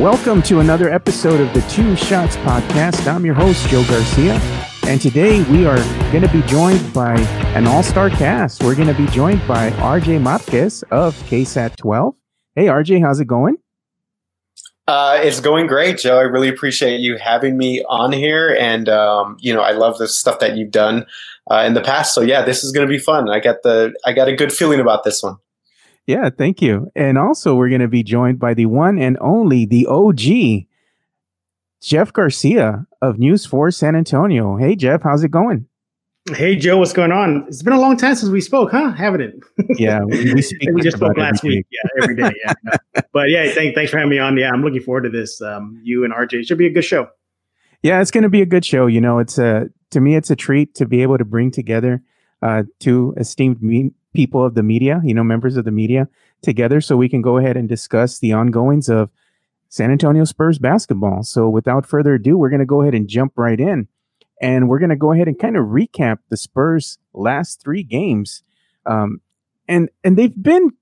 Welcome to another episode of the Two Shots Podcast. I'm your host, Joe Garcia. And today we are going to be joined by an all star cast. We're going to be joined by RJ Marquez of KSAT 12. Hey, RJ, how's it going? Uh, it's going great, Joe. I really appreciate you having me on here. And, um, you know, I love the stuff that you've done uh, in the past. So, yeah, this is going to be fun. I got the, I got a good feeling about this one. Yeah, thank you. And also, we're going to be joined by the one and only, the OG, Jeff Garcia of News 4 San Antonio. Hey, Jeff, how's it going? Hey, Joe, what's going on? It's been a long time since we spoke, huh? Haven't it? Yeah, we, we, speak we just spoke last week. Yeah, every day. Yeah. but yeah, thank, thanks for having me on. Yeah, I'm looking forward to this. Um, you and RJ it should be a good show. Yeah, it's going to be a good show. You know, it's a to me, it's a treat to be able to bring together uh, two esteemed me- people of the media, you know, members of the media together so we can go ahead and discuss the ongoings of San Antonio Spurs basketball. So without further ado, we're going to go ahead and jump right in. And we're going to go ahead and kind of recap the Spurs' last three games. Um, and and they've been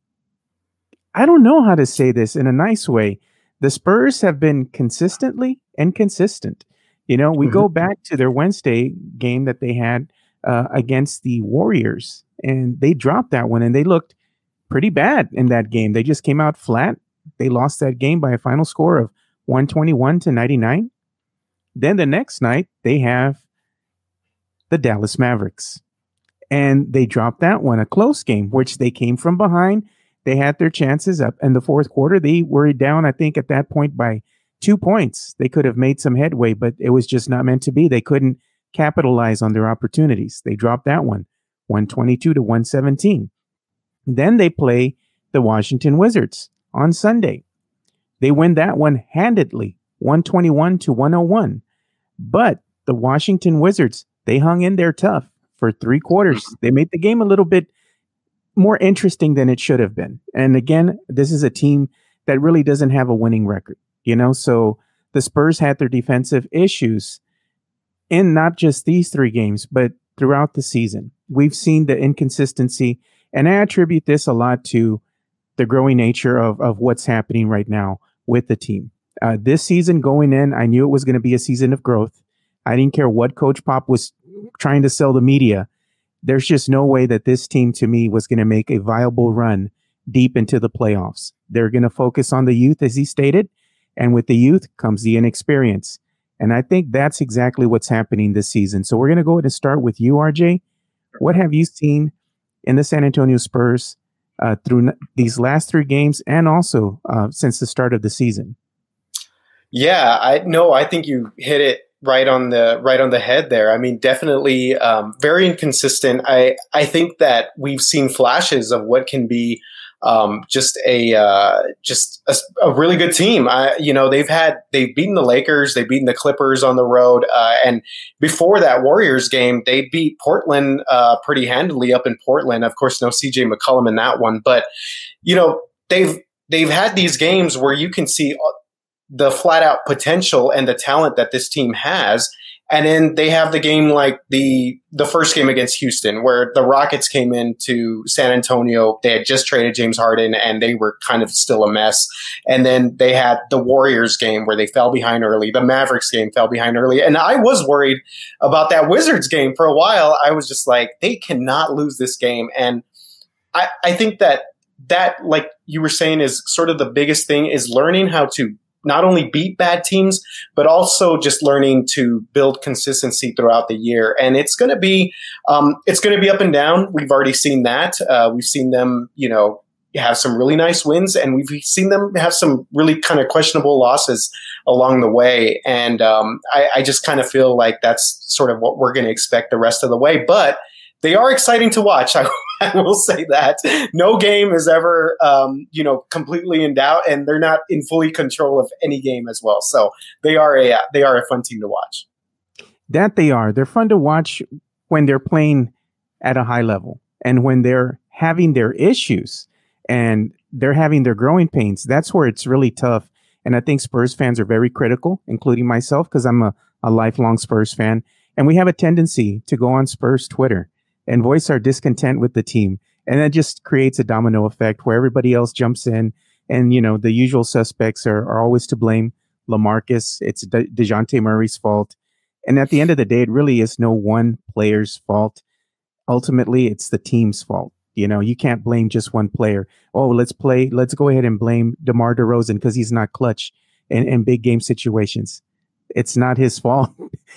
I don't know how to say this in a nice way. The Spurs have been consistently inconsistent. You know, we mm-hmm. go back to their Wednesday game that they had uh, against the Warriors, and they dropped that one, and they looked pretty bad in that game. They just came out flat. They lost that game by a final score of 121 to 99. Then the next night, they have the Dallas Mavericks, and they dropped that one, a close game, which they came from behind. They had their chances up in the fourth quarter. They were down, I think, at that point by two points. They could have made some headway, but it was just not meant to be. They couldn't capitalize on their opportunities. They dropped that one, 122 to 117. Then they play the Washington Wizards on Sunday. They win that one handedly, 121 to 101. But the Washington Wizards, they hung in there tough for three quarters. They made the game a little bit more interesting than it should have been. And again, this is a team that really doesn't have a winning record, you know? So the Spurs had their defensive issues in not just these three games, but throughout the season. We've seen the inconsistency, and I attribute this a lot to the growing nature of, of what's happening right now with the team. Uh, this season going in, I knew it was going to be a season of growth. I didn't care what Coach Pop was trying to sell the media. There's just no way that this team, to me, was going to make a viable run deep into the playoffs. They're going to focus on the youth, as he stated, and with the youth comes the inexperience. And I think that's exactly what's happening this season. So we're going to go ahead and start with you, RJ. What have you seen in the San Antonio Spurs uh, through n- these last three games and also uh, since the start of the season? Yeah, I no, I think you hit it right on the right on the head there. I mean, definitely um, very inconsistent. I I think that we've seen flashes of what can be um, just a uh, just a, a, really good team. I, you know, they've had they've beaten the Lakers, they've beaten the Clippers on the road, uh, and before that Warriors game, they beat Portland uh, pretty handily up in Portland. Of course, no CJ McCollum in that one, but you know they've they've had these games where you can see uh, the flat out potential and the talent that this team has. And then they have the game like the the first game against Houston, where the Rockets came into San Antonio. They had just traded James Harden, and they were kind of still a mess. And then they had the Warriors game where they fell behind early. The Mavericks game fell behind early, and I was worried about that Wizards game for a while. I was just like, they cannot lose this game, and I, I think that that, like you were saying, is sort of the biggest thing is learning how to not only beat bad teams, but also just learning to build consistency throughout the year. And it's going to be, um, it's going to be up and down. We've already seen that. Uh, we've seen them, you know, have some really nice wins, and we've seen them have some really kind of questionable losses along the way. And um, I, I just kind of feel like that's sort of what we're going to expect the rest of the way. But they are exciting to watch. I, I will say that no game is ever, um, you know, completely in doubt, and they're not in fully control of any game as well. So they are a they are a fun team to watch. That they are. They're fun to watch when they're playing at a high level and when they're having their issues and they're having their growing pains. That's where it's really tough. And I think Spurs fans are very critical, including myself, because I'm a, a lifelong Spurs fan. And we have a tendency to go on Spurs Twitter and voice our discontent with the team. And that just creates a domino effect where everybody else jumps in And, you know, the usual suspects are, are always to blame. Lamarcus, it's De- DeJounte Murray's fault. And at the end of the day, it really is no one player's fault. Ultimately, it's the team's fault. You know, you can't blame just one player. Oh, let's play, let's go ahead and blame DeMar DeRozan because he's not clutch in, in big game situations. It's not his fault.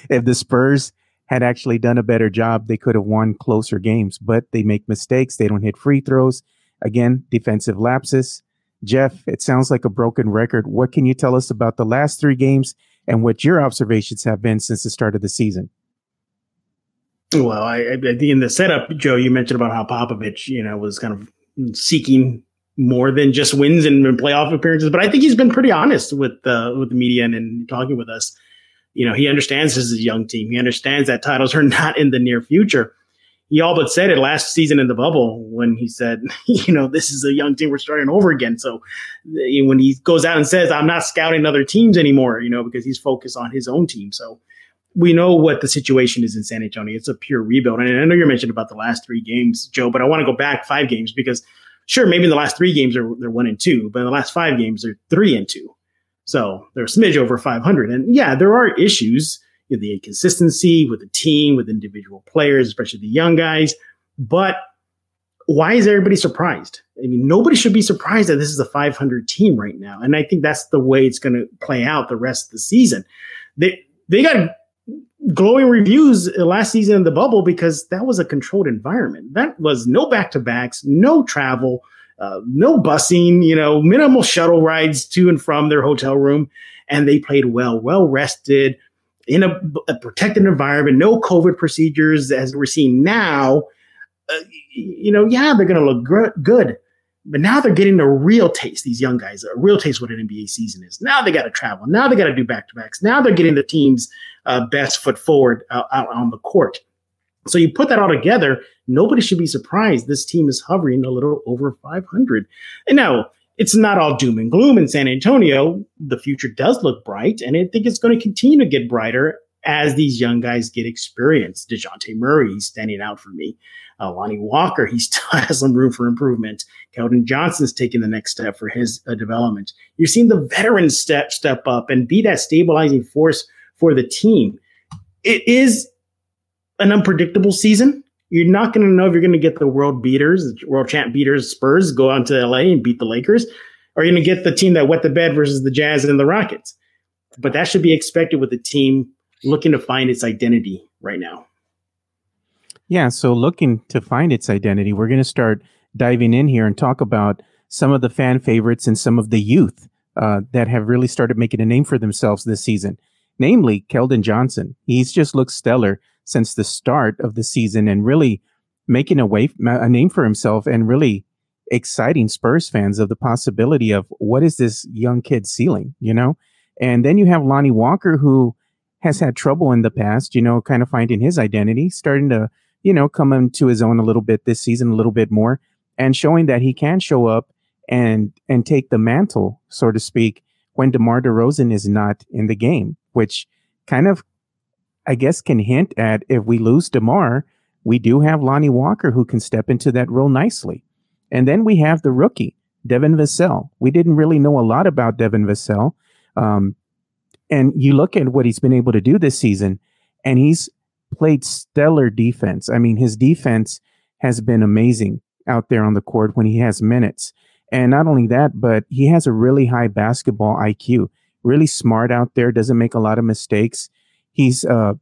if the Spurs had actually done a better job, they could have won closer games, but they make mistakes. They don't hit free throws. Again, defensive lapses. Jeff, it sounds like a broken record. What can you tell us about the last three games and what your observations have been since the start of the season? Well, I, I think in the setup, Joe, you mentioned about how Popovich, you know, was kind of seeking more than just wins and, playoff appearances. But I think he's been pretty honest with uh, with the media and, and talking with us. You know, he understands this is a young team. He understands that titles are not in the near future he all but said it last season in the bubble when he said, you know, this is a young team. We're starting over again. So when he goes out and says, I'm not scouting other teams anymore, you know, because he's focused on his own team. So we know what the situation is in San Antonio. It's a pure rebuild. And I know you mentioned about the last three games, Joe, but I want to go back five games because sure, maybe in the last three games are they're one and two, but in the last five games they're three and two. So they're a smidge over 500. And yeah, there are issues know, the inconsistency with the team, with individual players, especially the young guys. But why is everybody surprised? I mean, nobody should be surprised that this is a 500 team right now, and I think that's the way it's going to play out the rest of the season. They they got glowing reviews last season in the bubble because that was a controlled environment. That was no back to backs, no travel, uh, no busing, you know, minimal shuttle rides to and from their hotel room, and they played well, well rested, in a, a protected environment, no COVID procedures as we're seeing now, uh, you know, yeah, they're going to look gr- good. But now they're getting a real taste, these young guys, a real taste what an NBA season is. Now they got to travel. Now they got to do back to backs. Now they're getting the team's uh, best foot forward uh, out on the court. So you put that all together, nobody should be surprised this team is hovering a little over 500. And now, it's not all doom and gloom in San Antonio. The future does look bright, and I think it's going to continue to get brighter as these young guys get experience. DeJounte Murray, he's standing out for me. Uh, Lonnie Walker, he still has some room for improvement. Keldon Johnson's taking the next step for his uh, development. You're seeing the veterans step step up and be that stabilizing force for the team. It is an unpredictable season. You're not going to know if you're going to get the world beaters, world champ beaters, Spurs go on to LA and beat the Lakers, or you're going to get the team that wet the bed versus the Jazz and the Rockets. But that should be expected with a team looking to find its identity right now. Yeah, so looking to find its identity, we're going to start diving in here and talk about some of the fan favorites and some of the youth uh, that have really started making a name for themselves this season. Namely, Keldon Johnson. He's just looked stellar since the start of the season and really making a way a name for himself and really exciting Spurs fans of the possibility of what is this young kid ceiling, you know? And then you have Lonnie Walker who has had trouble in the past, you know, kind of finding his identity, starting to, you know, come into his own a little bit this season, a little bit more, and showing that he can show up and and take the mantle, so to speak, when DeMar DeRozan is not in the game, which kind of I guess, can hint at if we lose DeMar, we do have Lonnie Walker who can step into that role nicely. And then we have the rookie, Devin Vassell. We didn't really know a lot about Devin Vassell. Um, and you look at what he's been able to do this season, and he's played stellar defense. I mean, his defense has been amazing out there on the court when he has minutes. And not only that, but he has a really high basketball IQ, really smart out there, doesn't make a lot of mistakes he's uh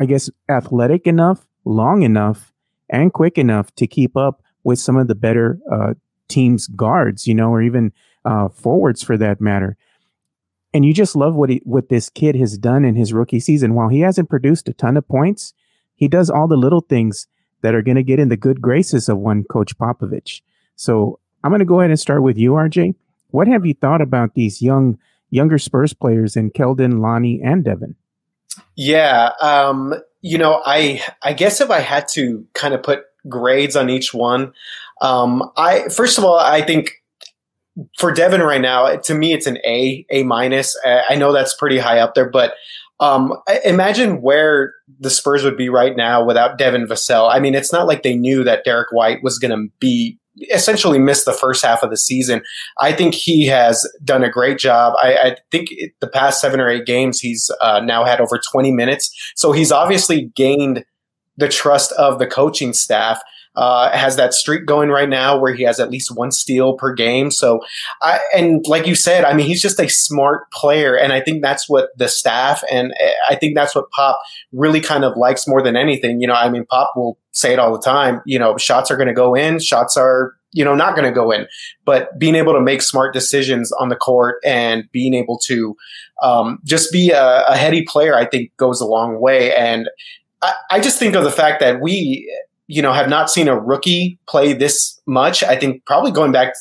I guess athletic enough, long enough, and quick enough to keep up with some of the better uh, teams guards, you know, or even uh, forwards for that matter. And you just love what he, what this kid has done in his rookie season. While he hasn't produced a ton of points, he does all the little things that are going to get in the good graces of one Coach Popovich. So I'm going to go ahead and start with you, RJ. What have you thought about these young younger Spurs players in Keldon, Lonnie, and Devin? Yeah, um, you know, I I guess if I had to kind of put grades on each one, um, I first of all, I think for Devin right now, to me, it's an A, A minus. I know that's pretty high up there, but um, imagine where the Spurs would be right now without Devin Vassell. I mean, it's not like they knew that Derrick White was going to be essentially missed the first half of the season. I think he has done a great job. I, I think the past seven or eight games, he's uh, now had over 20 minutes. So he's obviously gained the trust of the coaching staff uh, has that streak going right now where he has at least one steal per game. So, I, and like you said, I mean, he's just a smart player. And I think that's what the staff and eh, I think that's what Pop really kind of likes more than anything. You know, I mean, Pop will say it all the time, you know, shots are going to go in, shots are, you know, not going to go in, but being able to make smart decisions on the court and being able to um, just be a, a heady player, I think goes a long way. And I, I just think of the fact that we, you know, have not seen a rookie play this much. I think probably going back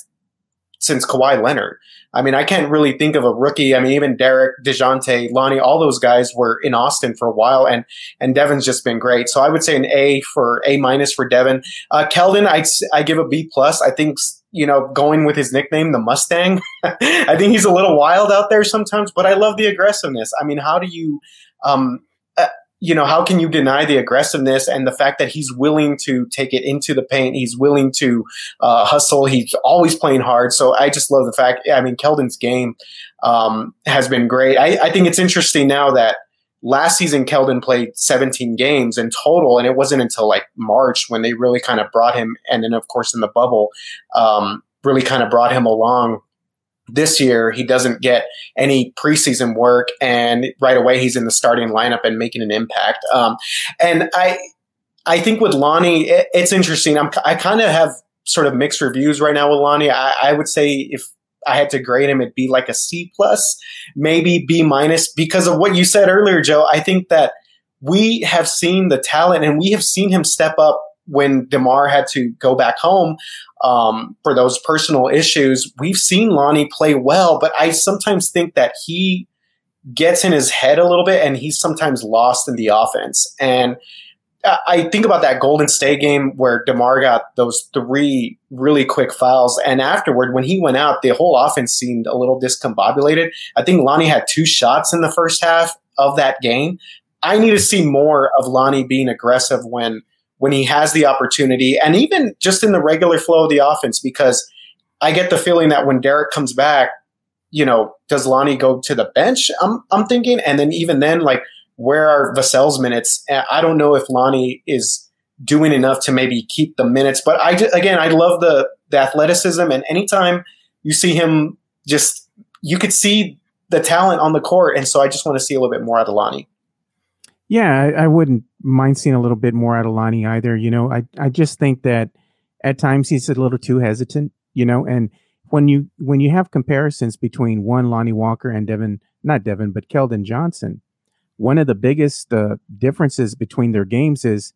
since Kawhi Leonard. I mean, I can't really think of a rookie. I mean, even Derrick, DeJounte, Lonnie, all those guys were in Austin for a while, and and Devin's just been great. So I would say an A for A minus for Devin. Uh, Keldon, I I give a B plus. I think you know going with his nickname, the Mustang. I think he's a little wild out there sometimes, but I love the aggressiveness. I mean, how do you um, you know, how can you deny the aggressiveness and the fact that he's willing to take it into the paint? He's willing to uh, hustle. He's always playing hard. So I just love the fact. I mean, Keldon's game um, has been great. I, I, think it's interesting now that last season Keldon played 17 games in total, and it wasn't until like March when they really kind of brought him, and then of course in the bubble, um, really kind of brought him along this year he doesn't get any preseason work and right away he's in the starting lineup and making an impact. Um, and i i think with lonnie it, it's interesting. I'm, i kind of have sort of mixed reviews right now with lonnie. I, I, would say if i had to grade him it'd be like a c plus maybe b minus because of what you said earlier joe. I think that we have seen the talent and we have seen him step up when DeMar had to go back home um, for those personal issues, we've seen Lonnie play well, but I sometimes think that he gets in his head a little bit and he's sometimes lost in the offense. And I think about that Golden State game where DeMar got those three really quick fouls. And afterward, when he went out, the whole offense seemed a little discombobulated. I think Lonnie had two shots in the first half of that game. I need to see more of Lonnie being aggressive when when he has the opportunity and even just in the regular flow of the offense because I get the feeling that when Derrick comes back, you know, does Lonnie go to the bench? I'm I'm thinking, and then even then, like, where are Vassell's minutes? Eh, I don't know if Lonnie is doing enough to maybe keep the minutes, but I again, I love the the athleticism, and anytime you see him, just you could see the talent on the court, and so I just want to see a little bit more out of Lonnie. Yeah, I, I, wouldn't mind seeing a little bit more out of Lonnie either. You know, I I just think that at times he's a little too hesitant. You know, and when you when you have comparisons between one Lonnie Walker and Devin, not Devin, but Keldon Johnson, one of the biggest uh, differences between their games is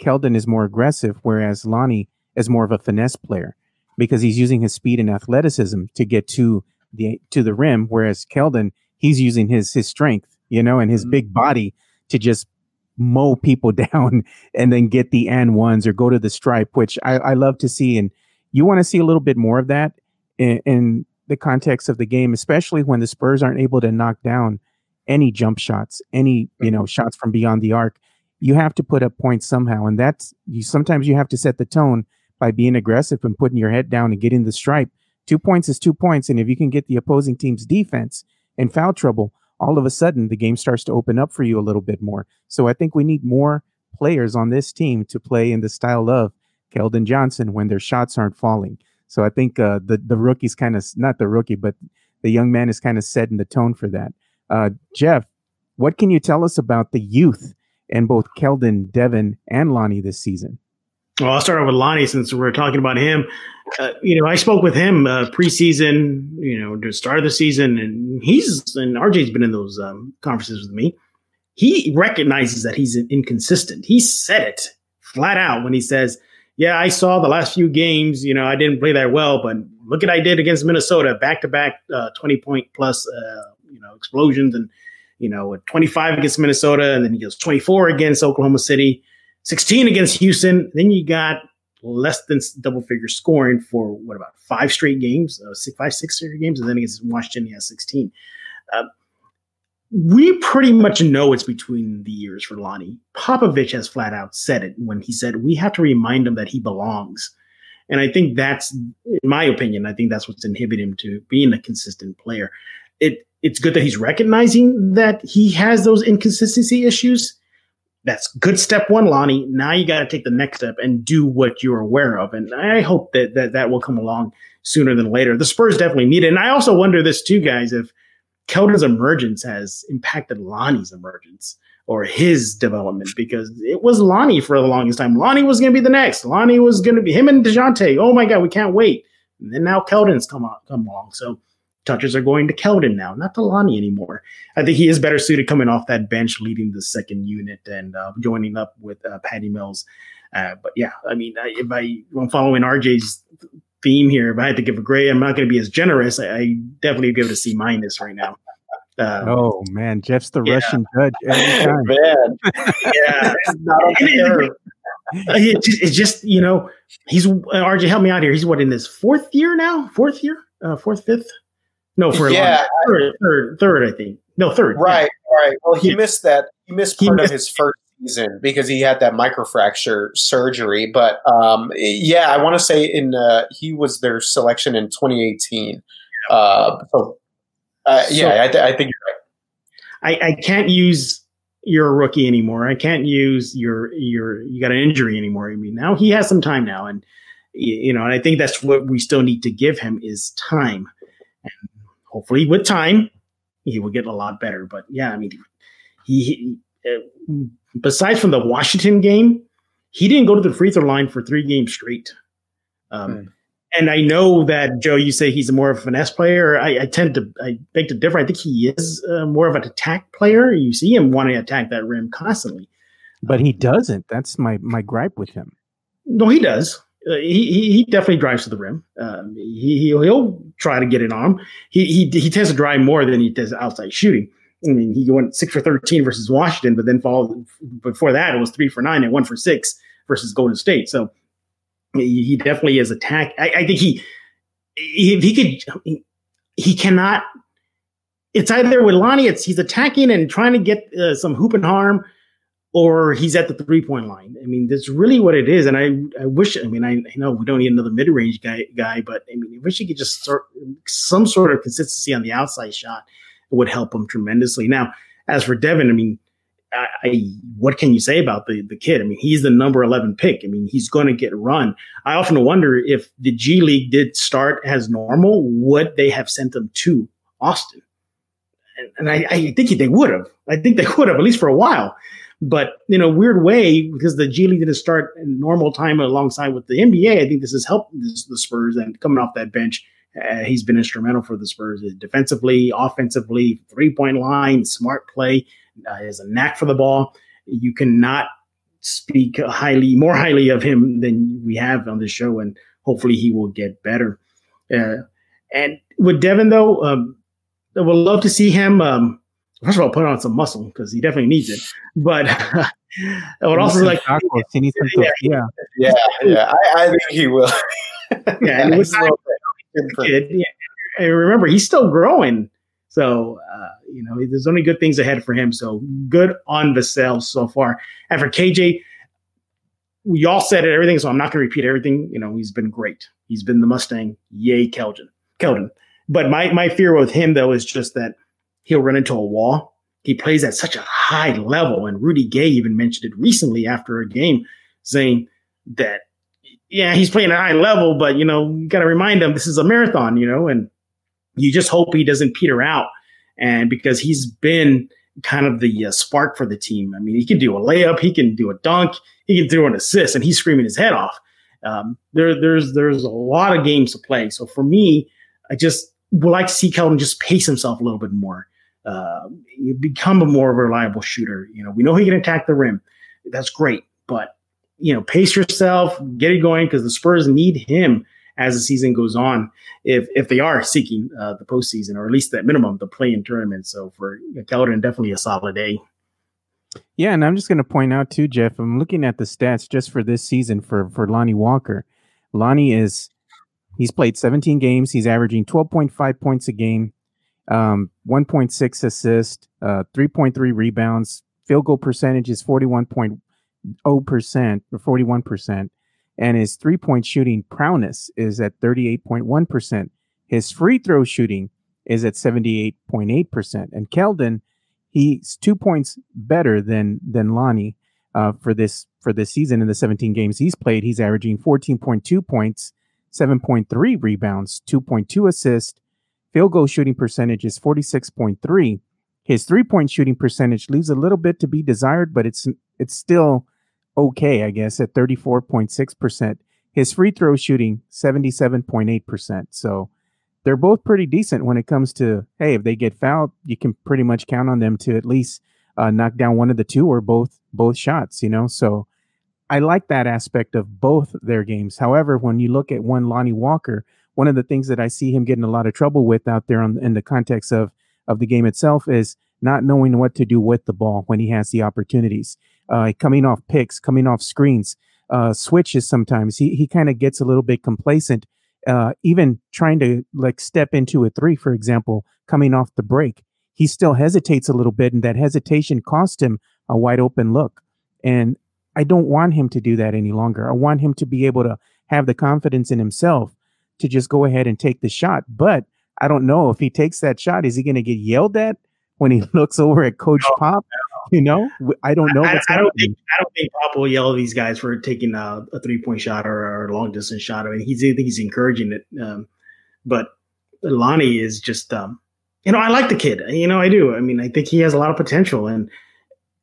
Keldon is more aggressive, whereas Lonnie is more of a finesse player because he's using his speed and athleticism to get to the to the rim, whereas Keldon he's using his his strength, you know, and his mm-hmm. big body to just mow people down and then get the and ones or go to the stripe, which I, I love to see. And you want to see a little bit more of that in, in, the context of the game, especially when the Spurs aren't able to knock down any jump shots, any you know mm-hmm. shots from beyond the arc. You have to put up points somehow, and that's you. Sometimes you have to set the tone by being aggressive and putting your head down and getting the stripe. Two points is two points, and if you can get the opposing team's defense in foul trouble, all of a sudden the game starts to open up for you a little bit more. So I think we need more players on this team to play in the style of Keldon Johnson when their shots aren't falling. So I think uh, the the rookie's kind of not the rookie, but the young man is kind of setting the tone for that. Uh, Jeff, what can you tell us about the youth in both Keldon, Devin, and Lonnie this season? Well, I'll start off with Lonnie since we're talking about him. Uh, you know, I spoke with him uh, preseason, you know, to start of the season, and he's and RJ's been in those um, conferences with me. He recognizes that he's inconsistent. He said it flat out when he says, "Yeah, I saw the last few games. You know, I didn't play that well, but look at I did against Minnesota, back to back, twenty point plus, uh, you know, explosions, and you know, twenty five against Minnesota, and then he goes twenty four against Oklahoma City." 16 against Houston. Then you got less than double figure scoring for what about five straight games, uh, six, five, six straight games, and then against Washington, he has 16. Uh, we pretty much know it's between the years for Lonnie. Popovich has flat out said it when he said we have to remind him that he belongs. And I think that's, in my opinion, I think that's what's inhibiting him to being a consistent player. It it's good that he's recognizing that he has those inconsistency issues. That's good step one, Lonnie. Now you got to take the next step and do what you're aware of. And I hope that, that that will come along sooner than later. The Spurs definitely need it. And I also wonder this too, guys, if Keldon's emergence has impacted Lonnie's emergence or his development because it was Lonnie for the longest time. Lonnie was going to be the next. Lonnie was going to be him and Dejounte. Oh my God, we can't wait. And then now Keldon's come on, come along. So touches are going to Keldon now, not to Lonnie anymore. I think he is better suited coming off that bench, leading the second unit and uh, joining up with uh, Patty Mills. Uh, but yeah, I mean, if I, I'm following RJ's theme here, if I had to give a grade, I'm not going to be as generous. I, I definitely give it a C minus right now. Um, oh man, Jeff's the yeah. Russian judge every time. Man, yeah, it's, just, it's just you know he's uh, RJ. Help me out here. He's what in his fourth year now? Fourth year? Uh, fourth, fifth? No, for yeah, third, third, third, I think. No, third. Right, yeah. right. Well, he yeah. missed that. He missed part he missed, of his first season because he had that microfracture surgery. But um, yeah, I want to say in uh, he was their selection in 2018. Uh, so uh, yeah, so, I, th- I, think you're right. I, I can't use you're a rookie anymore. I can't use your your you got an injury anymore. I mean, now he has some time now, and you know, and I think that's what we still need to give him is time, hopefully with time he will get a lot better. But yeah, I mean, he, he uh, besides from the Washington game, he didn't go to the free throw line for three games straight. Um, hmm and I know that Joe, you say he's a more of a finesse player. I, I tend to, I beg to differ. I think he is uh, more of an attack player. You see him wanting to attack that rim constantly, but he doesn't. That's my my gripe with him. No, he does. Uh, he, he, he definitely drives to the rim. Um, he he'll, try to get on him. He he he tends to drive more than he does outside shooting. I mean, he went six for thirteen versus Washington, but then followed before that it was three for nine and one for six versus Golden State. So he definitely is attack. I, I think he, if he could, he cannot. It's either with Lonnie, it's he's attacking and trying to get uh, some hoop and harm, or he's at the three point line. I mean, that's really what it is. And I, I wish. I mean, I, I know we don't need another mid range guy, guy, but I mean, I wish he could just start some sort of consistency on the outside shot. It would help him tremendously. Now, as for Devin, I mean, I, I, what can you say about the the kid? I mean, he's the number eleven pick. I mean, he's going to get run. I often wonder if the G League did start as normal, would they have sent him to Austin? And, and I, I, think they would have. I think they would have at least for a while. But in a weird way, because the G League didn't start in normal time alongside with the NBA, I think this has helped the Spurs. And coming off that bench, uh, he's been instrumental for the Spurs defensively, offensively, three point line, smart play uh, has a knack for the ball. You cannot speak highly, more highly of him than we have on the show, and hopefully he will get better. Uh, and with Devin, though, um, I would love to see him. Um, first of all, put on some muscle because he definitely needs it. But I would also like, he needs some yeah, yeah, yeah, yeah. I, I, think he will. yeah, and with kid, yeah. And remember, he's still growing. So, uh, you know, there's only good things ahead for him. So good on Vassell so far. And for KJ, we all said it, everything. So I'm not going to repeat everything. You know, he's been great. He's been the Mustang. Yay, Keldon. Keldon. But my, my fear with him, though, is just that he'll run into a wall. He plays at such a high level. And Rudy Gay even mentioned it recently after a game, saying that, yeah, he's playing at a high level, but, you know, you got to remind him this is a marathon, you know, and you just hope he doesn't peter out. And because he's been kind of the uh, spark for the team. I mean, he can do a layup, he can do a dunk, he can throw an assist, and he's screaming his head off. Um, there, there's there's a lot of games to play. So for me, I just would like to see Keldon just pace himself a little bit more. Uh, you become a more reliable shooter. You know, we know he can attack the rim. That's great, but you know, pace yourself, get it going because the Spurs need him as the season goes on, if if they are seeking uh, the postseason or at least at minimum the play in tournament. So for Keldon, definitely a solid A. Yeah, and I'm just going to point out too, Jeff. I'm looking at the stats just for this season for for Lonnie Walker. Lonnie is he's played 17 games. He's averaging 12.5 points a game, um, 1.6 assists, uh, 3.3 rebounds. Field goal percentage is 41.0 percent or 41 percent and his three point shooting prowess is at 38.1%. His free throw shooting is at 78.8%. And Keldon, he's two points better than than Lonnie uh, for this for this season in the 17 games he's played. He's averaging 14.2 points, 7.3 rebounds, 2.2 assists. Field goal shooting percentage is 46.3. His three point shooting percentage leaves a little bit to be desired, but it's it's still okay, I guess, at 34.6%. His free throw shooting, 77.8%. So they're both pretty decent when it comes to, hey, if they get fouled, you can pretty much count on them to at least uh, knock down one of the two or both both shots, you know? So I like that aspect of both their games. However, when you look at one Lonnie Walker, one of the things that I see him getting a lot of trouble with out there on, in the context of of the game itself is not knowing what to do with the ball when he has the opportunities uh, coming off picks, coming off screens, uh, switches. Sometimes he he kind of gets a little bit complacent. Uh, even trying to like step into a three, for example, coming off the break, he still hesitates a little bit, and that hesitation cost him a wide open look. And I don't want him to do that any longer. I want him to be able to have the confidence in himself to just go ahead and take the shot. But I don't know if he takes that shot, is he going to get yelled at when he looks over at Coach no, Pop? You know, I don't know. I, I, don't think I don't think Pop will yell at these guys for taking a, a three point shot or, a long distance shot. I mean, he's I think he's encouraging it. Um, but Lonnie is just, um, you know, I like the kid. You know, I do. I mean, I think he has a lot of potential. And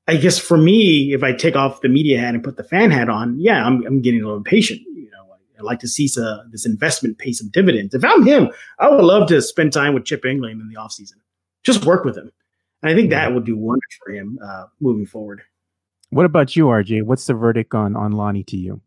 I guess for me, if I take off the media hat and put the fan hat on, yeah, I'm, I'm getting a little impatient. You know, I like to see uh, this investment pay some dividends. If I'm him, I would love to spend time with Chip Engelland in the offseason. Just work with him. And I think that would do wonders for him uh, moving forward. What about you, RJ? What's the verdict on on Lonnie to you?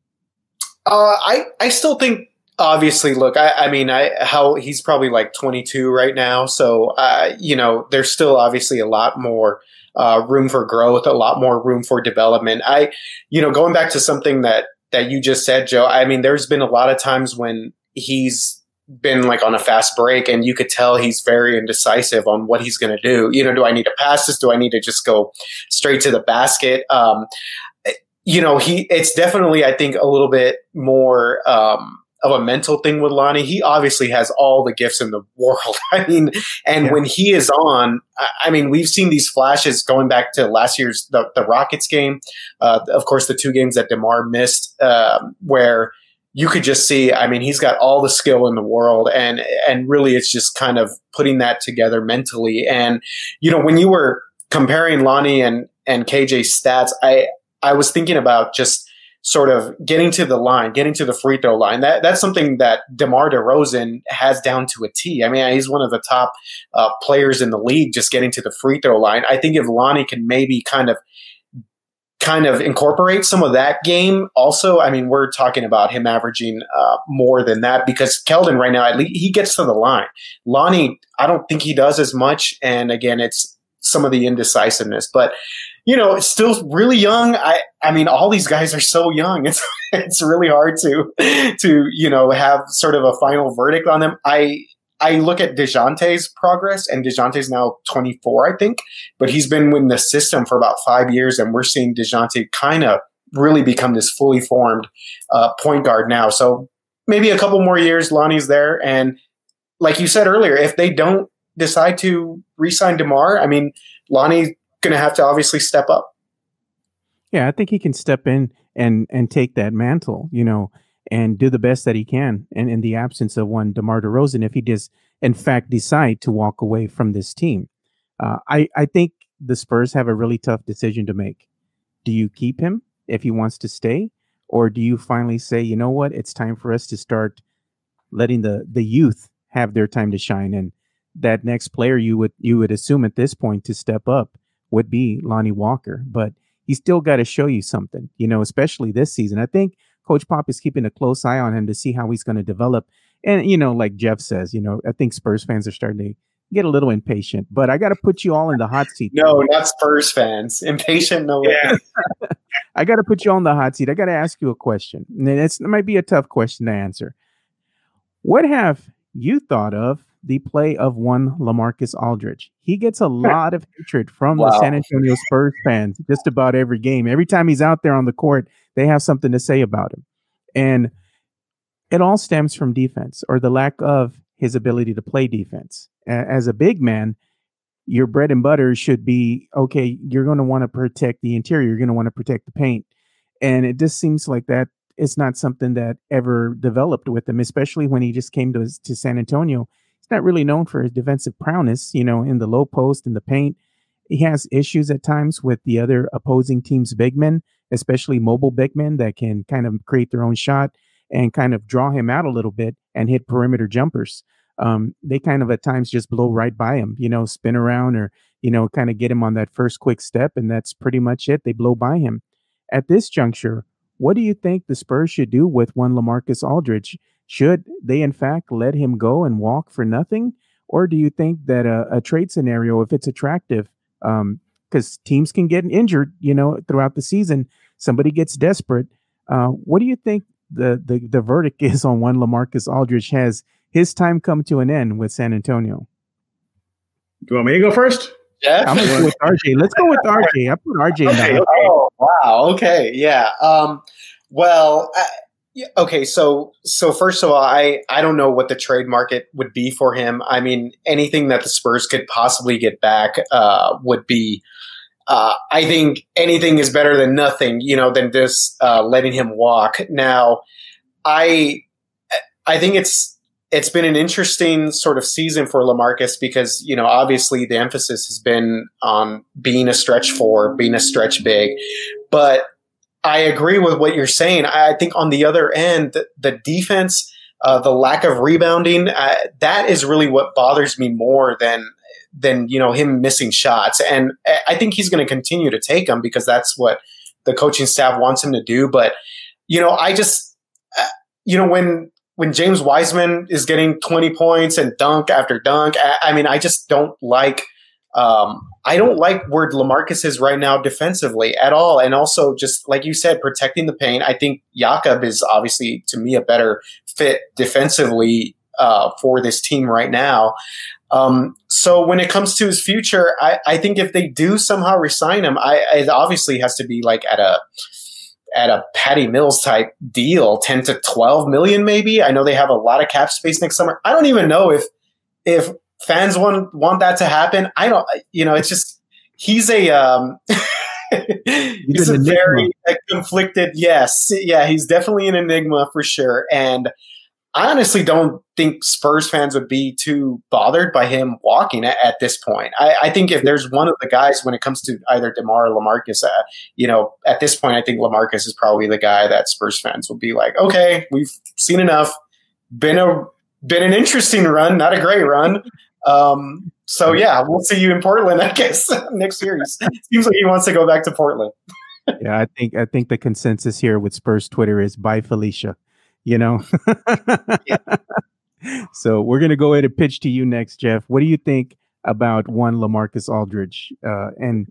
Uh, I I still think obviously look I, I mean I how he's probably like 22 right now so uh, you know there's still obviously a lot more uh, room for growth a lot more room for development I you know going back to something that that you just said Joe I mean there's been a lot of times when he's been like on a fast break and you could tell he's very indecisive on what he's going to do. You know, do I need to pass this? Do I need to just go straight to the basket? Um, you know, he, it's definitely, I think, a little bit more, um, of a mental thing with Lonnie. He obviously has all the gifts in the world. I mean, and yeah. when he is on, I mean, we've seen these flashes going back to last year's the, the Rockets game. Uh, of course, the two games that Demar missed, um, where you could just see i mean he's got all the skill in the world and and really it's just kind of putting that together mentally and you know when you were comparing lonnie and and kj's stats i i was thinking about just sort of getting to the line getting to the free throw line. That that's something that demar DeRozan has down to a t. I mean he's one of the top uh, players in the league just getting to the free throw line. I think if lonnie can maybe kind of kind of incorporate some of that game also i mean we're talking about him averaging uh, more than that because keldon right now at least he gets to the line. Lonnie i don't think he does as much. And again it's some of the indecisiveness. But you know still really young i i mean all these guys are so young it's it's really hard to to you know have sort of a final verdict on them i I look at DeJounte's progress, and DeJounte's now 24, I think, but he's been in the system for about five years, and we're seeing DeJounte kind of really become this fully formed uh, point guard now. So maybe a couple more years, Lonnie's there. And like you said earlier, if they don't decide to re sign DeMar, I mean, Lonnie's going to have to obviously step up. Yeah, I think he can step in and and take that mantle. You know, and do the best that he can. And in the absence of one DeMar DeRozan, if he does in fact decide to walk away from this team, uh, I I think the Spurs have a really tough decision to make. Do you keep him if he wants to stay, or do you finally say, you know what, it's time for us to start letting the the youth have their time to shine and that next player you would you would assume at this point to step up would be Lonnie Walker, but he's still got to show you something, you know, especially this season. I think Coach Pop is keeping a close eye on him to see how he's going to develop. And, you know, like Jeff says, you know, I think Spurs fans are starting to get a little impatient, but I got to put you all in the hot seat. no, not Spurs fans. Impatient, no yeah. I got to put you on the hot seat. I got to ask you a question. And it's, it might be a tough question to answer. What have you thought of the play of one Lamarcus Aldridge? He gets a lot of hatred from wow. the San Antonio Spurs fans just about every game. Every time he's out there on the court, they have something to say about him. And it all stems from defense or the lack of his ability to play defense. As a big man, your bread and butter should be okay, you're going to want to protect the interior, you're going to want to protect the paint. And it just seems like that it's not something that ever developed with him, especially when he just came to, to San Antonio. He's not really known for his defensive prowess, you know, in the low post, in the paint. He has issues at times with the other opposing team's big men, especially mobile big men that can kind of create their own shot and kind of draw him out a little bit and hit perimeter jumpers. Um, they kind of at times just blow right by him, you know, spin around or, you know, kind of get him on that first quick step. And that's pretty much it. They blow by him. At this juncture, what do you think the Spurs should do with one Lamarcus Aldridge? Should they, in fact, let him go and walk for nothing? Or do you think that a, a trade scenario, if it's attractive, because um, teams can get injured, you know, throughout the season, somebody gets desperate. Uh, what do you think the, the the verdict is on one Lamarcus Aldridge has his time come to an end with San Antonio? Do you want me to go first? Yeah, I'm gonna go with RJ. Let's go with RJ. I put RJ okay, down. Oh wow. Okay. Yeah. Um. Well. Okay. So so first of all, I I don't know what the trade market would be for him. I mean, anything that the Spurs could possibly get back uh, would be. Uh, I think anything is better than nothing, you know, than just uh, letting him walk. Now, I I think it's it's been an interesting sort of season for Lamarcus because you know obviously the emphasis has been on being a stretch four, being a stretch big, but I agree with what you're saying. I think on the other end, the, defense, uh, the lack of rebounding, uh, that is really what bothers me more than than you know him missing shots. And I think he's going to continue to take them because that's what the coaching staff wants him to do. But you know, I just uh, you know when when James Wiseman is getting 20 points and dunk after dunk, I, mean, I just don't like. Um, I don't like where Lamarcus is right now defensively at all, and also just like you said, protecting the paint. I think Jakob is obviously to me a better fit defensively uh, for this team right now. Um, so when it comes to his future, I, I think if they do somehow resign him, I, it obviously has to be like at a at a Patty Mills type deal, 10 to 12 million maybe. I know they have a lot of cap space next summer. I don't even know if if fans want want that to happen. I don't you know, it's just he's a um he's, a very conflicted yes. Yeah, he's definitely an enigma for sure and I honestly don't think Spurs fans would be too bothered by him walking at, at this point. I, I, think if there's one of the guys when it comes to either DeMar or Lamarcus, uh, you know, at this point, I think Lamarcus is probably the guy that Spurs fans will be like, okay, we've seen enough. Been a been an interesting run, not a great run. Um, so yeah, we'll see you in Portland, I guess, next series. Seems like he wants to go back to Portland. yeah, I think I think the consensus here with Spurs Twitter is bye Felicia you know? so we're to go ahead and pitch to you next, Jeff. What do you think about one Lamarcus Aldridge uh, and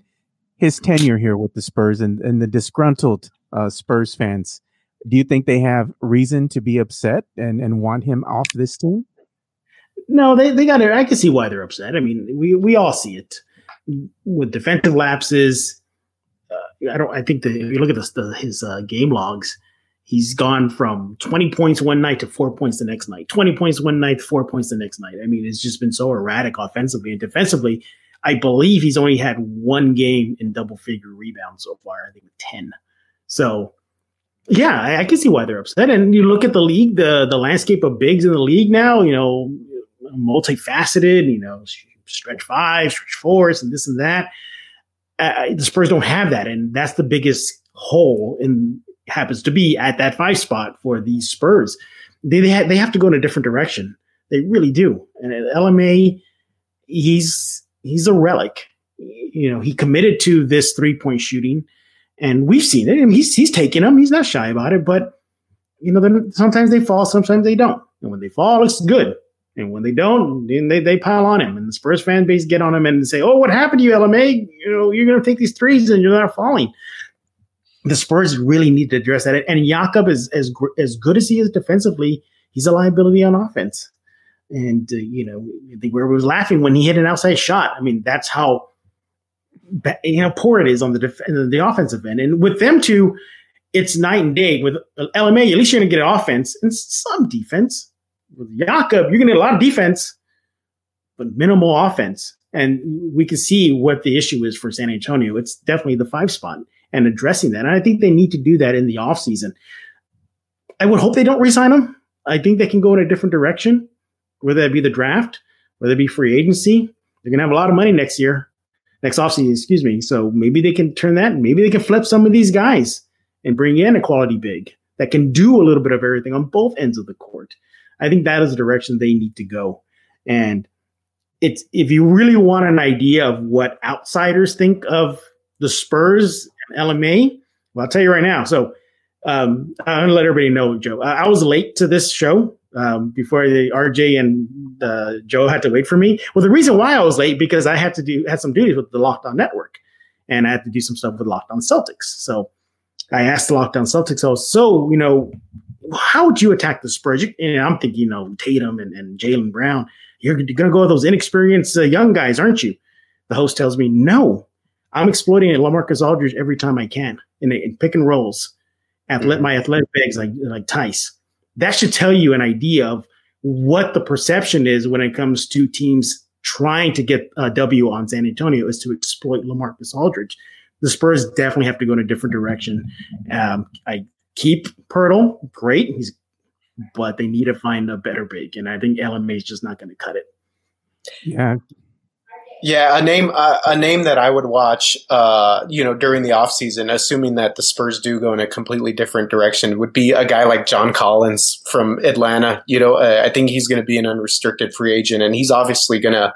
his tenure here with the Spurs and, and the disgruntled uh, Spurs fans? Do you think they have reason to be upset and, and want him off this team? No, they, they got it. I can see why they're upset. I mean, we, we all see it with defensive lapses. Uh, I don't. I think the, if you look at the, the his uh, game logs, He's gone from 20 points one night to four points the next night, 20 points one night, four points the next night. I mean, it's just been so erratic offensively and defensively. I believe he's only had one game in double figure rebounds so far, I think 10. So, yeah, I, I, can see why they're upset. And you look at the league, the, the landscape of bigs in the league now, you know, multifaceted, you know, stretch five, stretch fours, and this and that. Uh, the Spurs don't have that. And that's the biggest hole in happens to be at that five spot for the Spurs. They they, ha- they have to go in a different direction. They really do. And LMA, he's he's a relic. You know, he committed to this three point shooting, and we've seen it. He's he's taking them. He's not shy about it. But you know, sometimes they fall, sometimes they don't. And when they fall, it's good. And when they don't, then they, they pile on him. And the Spurs fan base get on him and say, Oh, what happened to you, LMA? You know, you're going to take these threes and you're not falling the Spurs really need to address that. And Jakob is as as good as he is defensively, he's a liability on offense. And uh, you know, I think where was laughing when he hit an outside shot. I mean, that's how you know poor it is on the def- the offensive end. And with them two, it's night and day with LMA. At least you're going to get offense and some defense. With Jakob, you're going to get a lot of defense, but minimal offense. And we can see what the issue is for San Antonio. It's definitely the five spot and addressing that. And I think they need to do that in the offseason. I would hope they don't resign him. I think they can go in a different direction, whether it be the draft, whether it be free agency. They're going to have a lot of money next year, next offseason, excuse me. So maybe they can turn that. Maybe they can flip some of these guys and bring in a quality big that can do a little bit of everything on both ends of the court. I think that is the direction they need to go. And it's if you really want an idea of what outsiders think of the Spurs and LMA, well, I'll tell you right now. So um, I'm gonna let everybody know, Joe. I, I was late to this show um, before the RJ and uh, Joe had to wait for me. Well, the reason why I was late because I had to do had some duties with the Locked On Network, and I had to do some stuff with Locked On Celtics. So I asked the Locked On Celtics, oh, so you know, how would you attack the Spurs? And I'm thinking, you know, Tatum and, and Jaylen Brown. You're going to go with those inexperienced uh, young guys, aren't you? The host tells me, no. I'm exploiting LaMarcus Aldridge every time I can in, in pick and rolls athletic, my athletic bigs like like Theis. That should tell you an idea of what the perception is when it comes to teams trying to get a W on San Antonio is to exploit LaMarcus Aldridge. The Spurs definitely have to go in a different direction. Um, I keep Poeltl, great, he's, but they need to find a better big, and I think LMA is just not going to cut it. Yeah, yeah, a name uh, a name that I would watch, uh, you know, during the offseason, assuming that the Spurs do go in a completely different direction, would be a guy like John Collins from Atlanta. You know, uh, I think he's going to be an unrestricted free agent, and he's obviously going to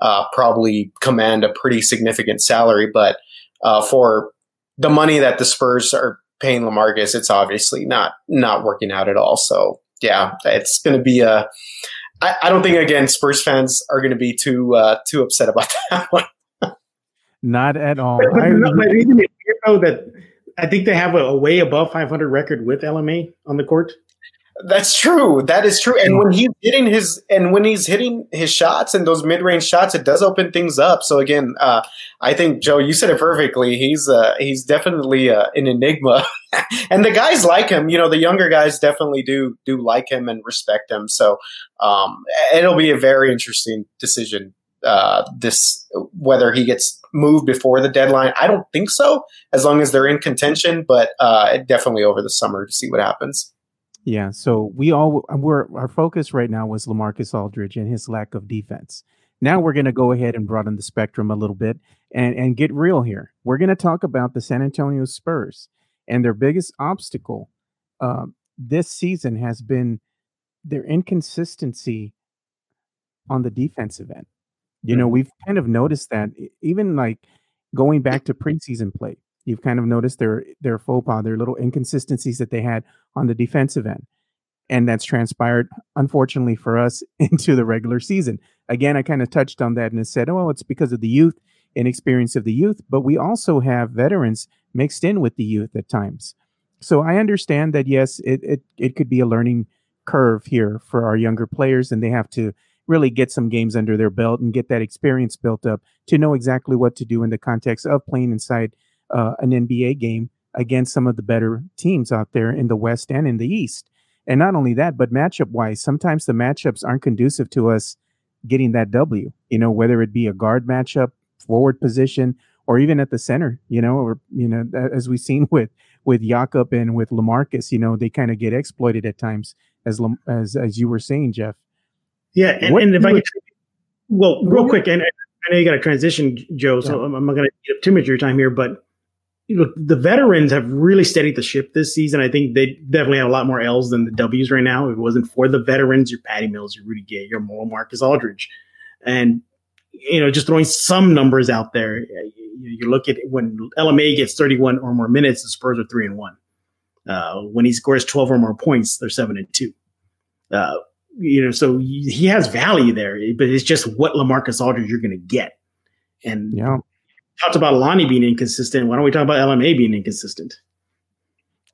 uh, probably command a pretty significant salary. But uh, for the money that the Spurs are paying Lamarcus, it's obviously not not working out at all. So yeah, it's going to be a I, I don't think again Spurs fans are going to be too uh, too upset about that one. Not at all. But, I, but you know that I think they have a, a way above 500 record with LMA on the court. That's true. That is true. And when he's hitting his and when he's hitting his shots and those mid range shots, it does open things up. So again, uh, I think Joe, you said it perfectly. He's uh, he's definitely uh, an enigma, and the guys like him. You know, the younger guys definitely do do like him and respect him. So um, it'll be a very interesting decision. Uh, this whether he gets moved before the deadline, I don't think so. As long as they're in contention, but uh, definitely over the summer to see what happens. Yeah, so we all we're our focus right now was Lamarcus Aldridge and his lack of defense. Now we're going to go ahead and broaden the spectrum a little bit and and get real here. We're going to talk about the San Antonio Spurs and their biggest obstacle uh, this season has been their inconsistency on the defensive end. You know, mm-hmm. we've kind of noticed that even like going back to preseason play you've kind of noticed their their faux pas, their little inconsistencies that they had on the defensive end. And that's transpired, unfortunately for us, into the regular season. Again, I kind of touched on that and said, oh, it's because of the youth and experience of the youth, but we also have veterans mixed in with the youth at times. So I understand that yes, it it, it could be a learning curve here for our younger players, and they have to really get some games under their belt and get that experience built up to know exactly what to do in the context of playing inside uh, an NBA game against some of the better teams out there in the West and in the East. And not only that, but matchup wise, sometimes the matchups aren't conducive to us getting that W, you know, whether it be a guard matchup, forward position, or even at the center, you know, or, you know, as we've seen with, with Jakob and with Lamarcus, you know, they kind of get exploited at times as, as, as you were saying, Jeff. Yeah. And, and if I could, well, real quick, and I know you got to transition, Joe, so yeah. I'm, I'm not going to eat up too much of your time here, but know, the veterans have really steadied the ship this season. I think they definitely have a lot more L's than the W's right now. If it wasn't for the veterans, your Patty Mills, your Rudy Gay, your Moral Marcus Aldridge, and you know, just throwing some numbers out there. You, you, look at when LMA gets 31 or more minutes, the Spurs are three and one. Uh, when he scores 12 or more points, they're seven and two. Uh, you know, so he has value there, but it's just what Lamarcus Aldridge you're going to get. And yeah talked about Lonnie being inconsistent. Why don't we talk about LMA being inconsistent?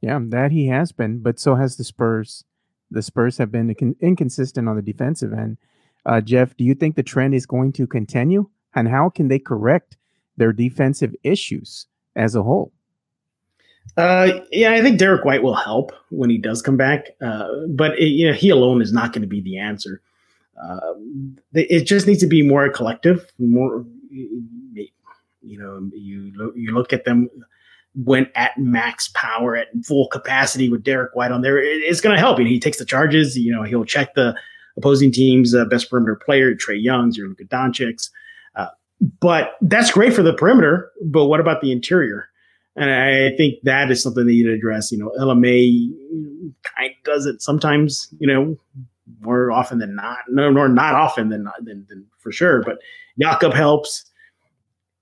Yeah, that he has been, but so has the Spurs. The Spurs have been inconsistent on the defensive end. Uh, Jeff, do you think the trend is going to continue? And how can they correct their defensive issues as a whole? Uh, yeah, I think Derrick White will help when he does come back, uh, but it, you know he alone is not going to be the answer. Uh, it just needs to be more collective, more. You know, you you look at them went at max power at full capacity with Derrick White on there. it's going to help. And he takes the charges. You know, he'll check the opposing team's uh, best perimeter player, Trae Young's or Luka Doncic's. Uh, but that's great for the perimeter. But what about the interior? And I think that is something that you need to address. You know, LMA kind of does it sometimes. You know, more often than not. No, nor not often than not than, than for sure. But Jakob helps.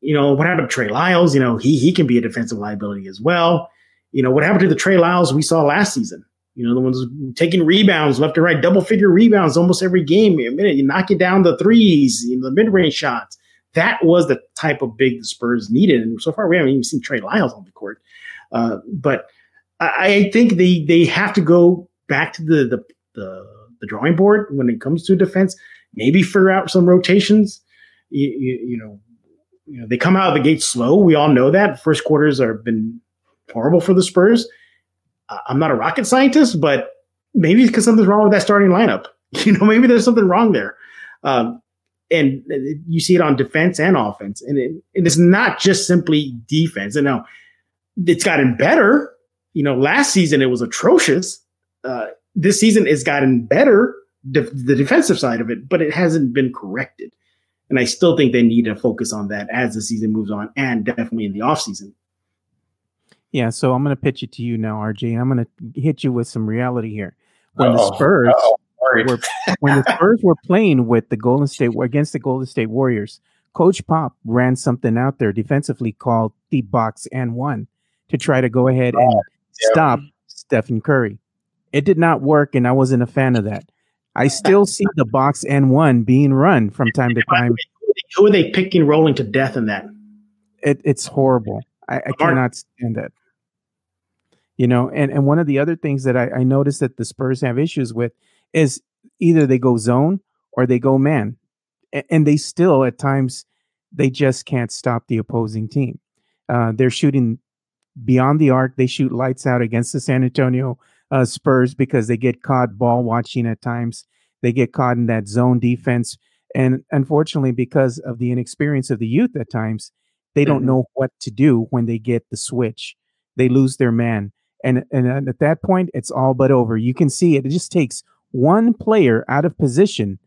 You know, what happened to Trey Lyles? You know, he he can be a defensive liability as well. You know, what happened to the Trey Lyles we saw last season? You know, the ones taking rebounds left and right, double figure rebounds almost every game. A minute, you knock it down the threes, you know, the mid range shots. That was the type of big the Spurs needed. And so far, we haven't even seen Trey Lyles on the court. Uh, but I, I, think they they have to go back to the, the the the drawing board when it comes to defense. Maybe figure out some rotations. You, you, you know, you know, they come out of the gate slow. We all know that. First quarters have been horrible for the Spurs. Uh, I'm not a rocket scientist, but maybe because something's wrong with that starting lineup. You know, maybe there's something wrong there. Um, and you see it on defense and offense. And it, it is not just simply defense. And now it's gotten better. You know, last season it was atrocious. Uh, this season it's gotten better, the defensive side of it, but it hasn't been corrected. And I still think they need to focus on that as the season moves on and definitely in the offseason. Yeah, so I'm going to pitch it to you now, RJ. I'm going to hit you with some reality here. When Uh-oh. the Spurs were, when the Spurs were playing with the Golden State against the Golden State Warriors, Coach Pop ran something out there defensively called the box and one to try to go ahead and uh, yeah. stop Stephen Curry. It did not work, and I wasn't a fan of that. I still see the box and one being run from time to time. Who are they picking rolling to death in that? It, it's horrible. I, I cannot stand it. You know, and, and one of the other things that I, I noticed that the Spurs have issues with is either they go zone or they go man. And, and they still at times they just can't stop the opposing team. Uh, they're shooting beyond the arc. They shoot lights out against the San Antonio uh, Spurs because they get caught ball watching at times. They get caught in that zone defense. And unfortunately, because of the inexperience of the youth at times, they don't mm-hmm. know what to do when they get the switch. They lose their man. And, and at that point, it's all but over. You can see it. It just takes one player out of position,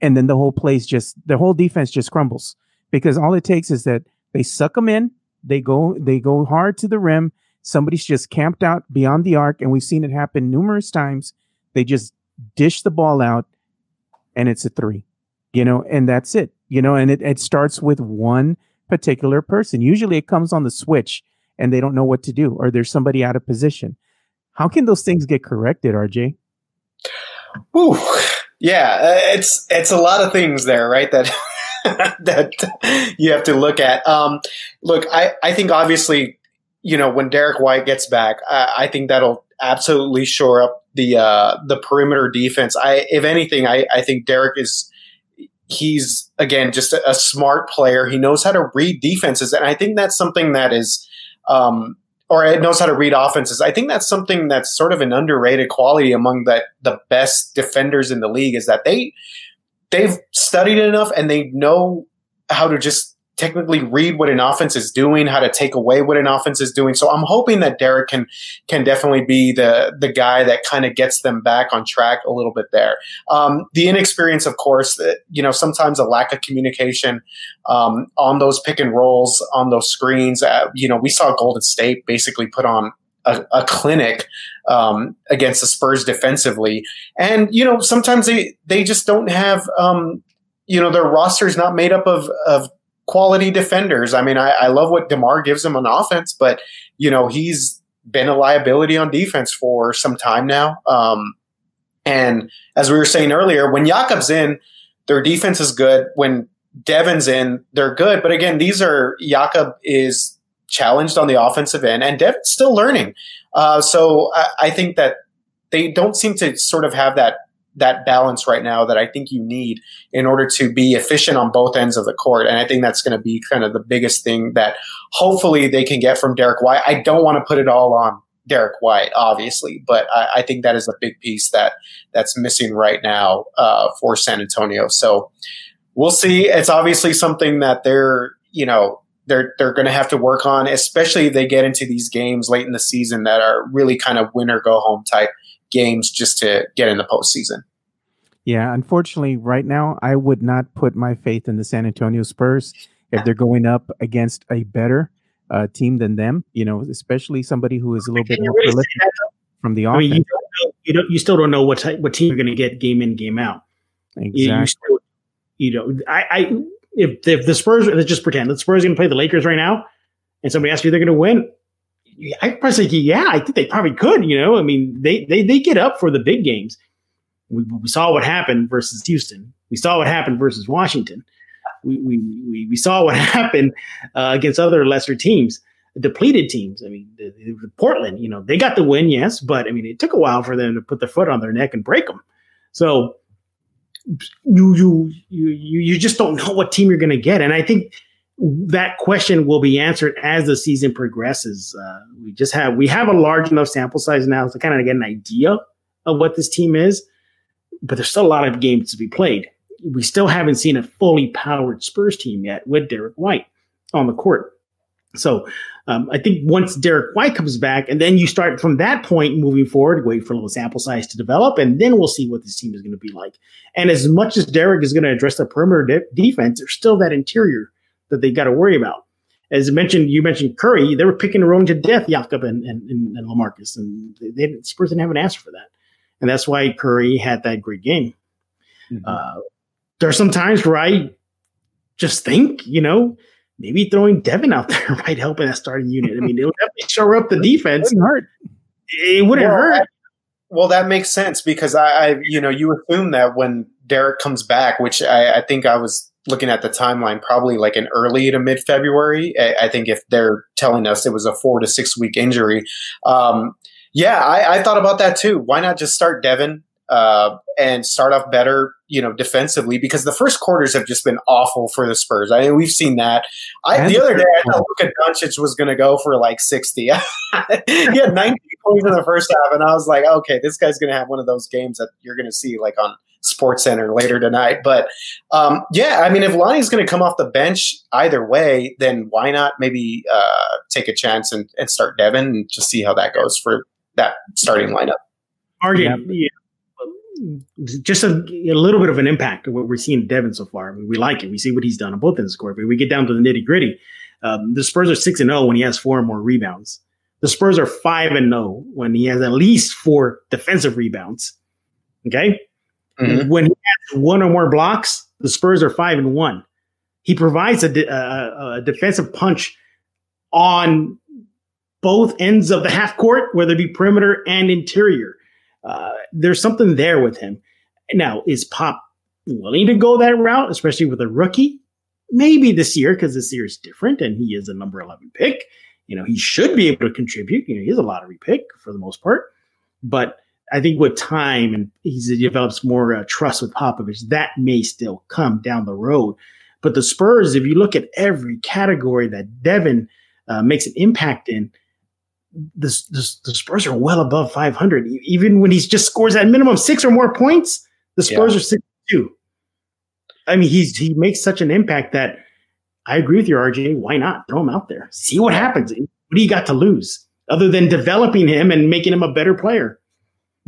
and then the whole place just, the whole defense just crumbles because all it takes is that they suck them in, they go, they go hard to the rim, Somebody's just camped out beyond the arc, and we've seen it happen numerous times. They just dish the ball out, and it's a three, you know, and that's it, you know, and it, it starts with one particular person. Usually it comes on the switch and they don't know what to do, or there's somebody out of position. How can those things get corrected, RJ? Ooh, yeah, uh, it's it's a lot of things there, right? That that you have to look at. Um, look, I I think obviously you know, when Derrick White gets back, I, I think that'll absolutely shore up the uh, the perimeter defense. I, if anything, I, I think Derrick is he's again just a, a, smart player. He knows how to read defenses, and I think that's something that is, um, or it knows how to read offenses. I think that's something that's sort of an underrated quality among the the best defenders in the league is that they they've studied enough and they know how to just technically read what an offense is doing, how to take away what an offense is doing. So I'm hoping that Derrick can can definitely be the the guy that kind of gets them back on track a little bit there. Um, the inexperience, of course, uh, you know, sometimes a lack of communication um, on those pick and rolls, on those screens. Uh, you know, we saw Golden State basically put on a, a, clinic um, against the Spurs defensively, and you know sometimes they they just don't have um, you know their roster is not made up of of quality defenders. I mean, I, I love what DeMar gives him on offense, but you know, he's been a liability on defense for some time now. Um, and as we were saying earlier, when Jakob's in, their defense is good. When Devin's in, they're good. But again, these are Jakob is challenged on the offensive end, and Devin's still learning. Uh, so I, I, think that they don't seem to sort of have that that balance right now that I think you need in order to be efficient on both ends of the court. And I think that's going to be kind of the biggest thing that hopefully they can get from Derrick White. I don't want to put it all on Derrick White, obviously, but I, I think that is a big piece that that's missing right now uh, for San Antonio. So we'll see. It's obviously something that they're you know they're they're going to have to work on, especially if they get into these games late in the season that are really kind of winner go home type games just to get in the postseason. Yeah, unfortunately, right now I would not put my faith in the San Antonio Spurs if they're going up against a better uh, team than them. You know, especially somebody who is a little bit more really prolific from the offense. I mean, you, don't know, you, don't, you still don't know what type, what team you're going to get game in game out. Exactly. You, you, still, you know, I, I if, if the Spurs, let's just pretend the Spurs are going to play the Lakers right now, and somebody asks you they're going to win, I probably say, yeah, I think they probably could. You know, I mean, they they they get up for the big games. We, we saw what happened versus Houston. We saw what happened versus Washington. We we we, we saw what happened uh, against other lesser teams, depleted teams. I mean, the, the Portland. You know, they got the win, yes, but I mean, it took a while for them to put their foot on their neck and break them. So you you you you just don't know what team you're going to get, and I think that question will be answered as the season progresses. Uh, we just have we have a large enough sample size now to kind of get an idea of what this team is, but there's still a lot of games to be played. We still haven't seen a fully powered Spurs team yet with Derrick White on the court. So um, I think once Derrick White comes back, and then you start from that point moving forward, wait for a little sample size to develop, and then we'll see what this team is going to be like. And as much as Derrick is going to address the perimeter de- defense, there's still that interior that they got to worry about. As mentioned, you mentioned Curry, they were picking rolling to death, Jakob and, and, and Lamarcus, and they, they Spurs didn't have an answer for that, and that's why Curry had that great game. Mm-hmm. Uh, there are some times where I just think, you know, maybe throwing Devin out there might help in that starting unit. I mean, it would definitely shore up the defense. It wouldn't hurt. It wouldn't well, hurt. I, well, that makes sense because I, I, you know, you assume that when Derrick comes back, which I, I think I was looking at the timeline, probably like an early to mid February. I, I, think if they're telling us it was a four to six week injury, um, yeah, I, I, thought about that too. Why not just start Devin uh, and start off better, you know, defensively because the first quarters have just been awful for the Spurs. I mean, we've seen that. I, the other day, I thought Luka Doncic was going to go for like 60. he had 19 points in the first half, and I was like, okay, this guy's going to have one of those games that you're going to see like on SportsCenter later tonight. But um, yeah, I mean, if Lonnie's going to come off the bench either way, then why not maybe uh, take a chance and, and start Devin and just see how that goes for that starting lineup? Argument, yeah just a, a, little bit of an impact of what we're seeing Devin so far. I mean, we like it. We see what he's done on both ends of the court. But we get down to the nitty gritty. Um, the Spurs are six and zero oh when he has four or more rebounds. The Spurs are five and zero oh when he has at least four defensive rebounds. Okay, mm-hmm. when he has one or more blocks, the Spurs are five and one. He provides a, a, a defensive punch on both ends of the half court, whether it be perimeter and interior. Uh, there's something there with him. Now, is Pop willing to go that route, especially with a rookie? Maybe this year, because this year is different and he is a number 11 pick. You know, he should be able to contribute. You know, he's a lottery pick for the most part. But I think with time and he develops more uh, trust with Popovich, that may still come down the road. But the Spurs, if you look at every category that Devin uh, makes an impact in, the, the, the, Spurs are well above 500. Even when he just scores at minimum six or more points, the Spurs yeah. are six two. I mean, he's he makes such an impact that I agree with you, RJ. Why not throw him out there? See what happens. What do you got to lose other than developing him and making him a better player?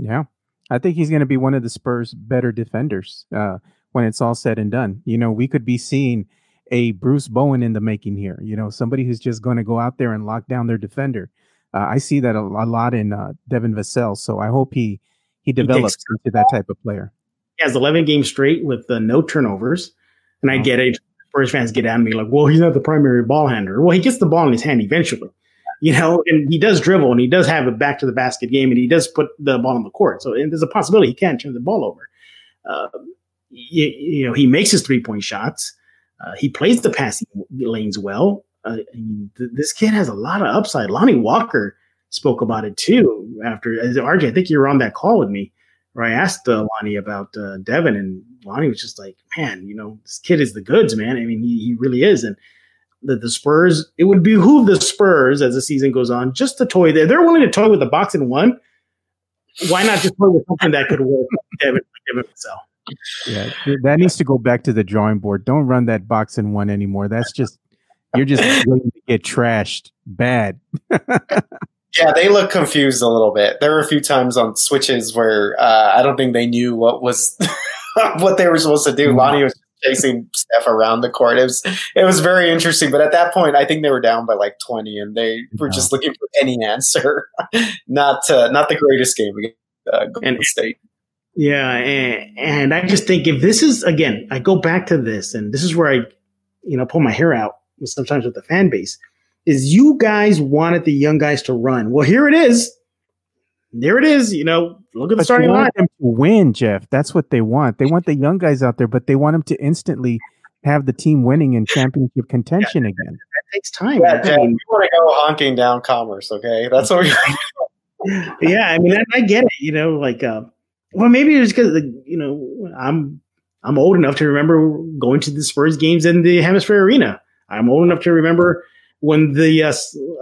Yeah, I think he's going to be one of the Spurs' better defenders uh, when it's all said and done. You know, we could be seeing a Bruce Bowen in the making here. You know, somebody who's just going to go out there and lock down their defender. Uh, I see that a, a lot in uh, Devin Vassell, so I hope he he develops he into that type of player. He has 11 games straight with uh, no turnovers, and I oh. get it. Spurs fans get at me like, "Well, he's not the primary ball handler." Well, he gets the ball in his hand eventually, you know, and he does dribble and he does have a back to the basket game and he does put the ball on the court. So there's a possibility he can turn the ball over. Uh, you, you, know, he makes his three point shots. Uh, he plays the passing lanes well uh, th- this kid has a lot of upside. Lonnie Walker spoke about it too. After as RJ, I think you were on that call with me. where I asked uh, Lonnie about uh, Devin, and Lonnie was just like, "Man, you know, this kid is the goods, man. I mean, he, he really is." And the, the Spurs, it would behoove the Spurs as the season goes on just to toy there. They're willing to toy with the box and one. Why not just toy with something that could work? Devin, Devin Vassell. Yeah, that needs to go back to the drawing board. Don't run that box in one anymore. That's just you're just waiting to get trashed bad. yeah, they look confused a little bit. There were a few times on switches where uh, I don't think they knew what was what they were supposed to do. Mm-hmm. Lonnie was chasing Steph around the court. It was it was very interesting. But at that point, I think they were down by like twenty, and they were no. just looking for any answer. not uh, not the greatest game against uh, Golden State. Yeah, and, and I just think if this is again, I go back to this, and this is where I, you know, pull my hair out sometimes with the fan base, is you guys wanted the young guys to run. Well, here it is. There it is. You know, look at the but starting line. Them to win, Jeff. That's what they want. They want the young guys out there, but they want them to instantly have the team winning in championship contention yeah, again. That, that, takes time. Yeah, Jeff, you want to go honking down commerce, okay? That's what we. yeah, I mean, I, I, get it. You know, like, uh, well, maybe it's because you know I'm I'm old enough to remember going to the Spurs games in the HemisFair Arena. I'm old enough to remember when the uh,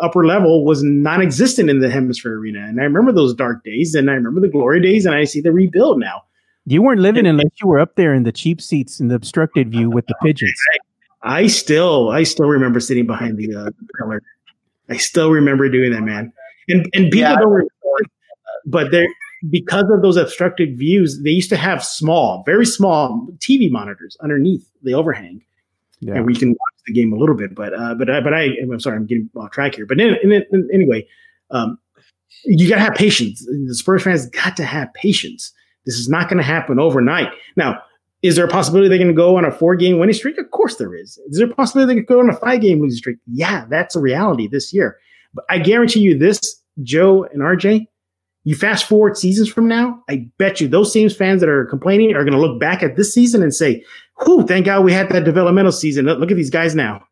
upper level was non-existent in the HemisFair Arena, and I remember those dark days, and I remember the glory days, and I see the rebuild now. You weren't living and, unless you were up there in the cheap seats in the obstructed view with the pigeons. I, I still, I still remember sitting behind the uh, pillar. I still remember doing that, man. And and people yeah, don't remember, but they're because of those obstructed views, they used to have small, very small TV monitors underneath the overhang yeah. and we can watch the game a little bit. But uh, but I, but I I'm sorry, I'm getting off track here. But in, in, in, anyway, um, you got to have patience. The Spurs fans got to have patience. This is not going to happen overnight. Now, is there a possibility they're going to go on a four game winning streak? Of course there is. Is there a possibility they could go on a five game losing streak? Yeah, that's a reality this year. But I guarantee you this, Joe and RJ, you fast forward seasons from now, I bet you those same fans that are complaining are going to look back at this season and say, whew, thank God we had that developmental season. Look at these guys now.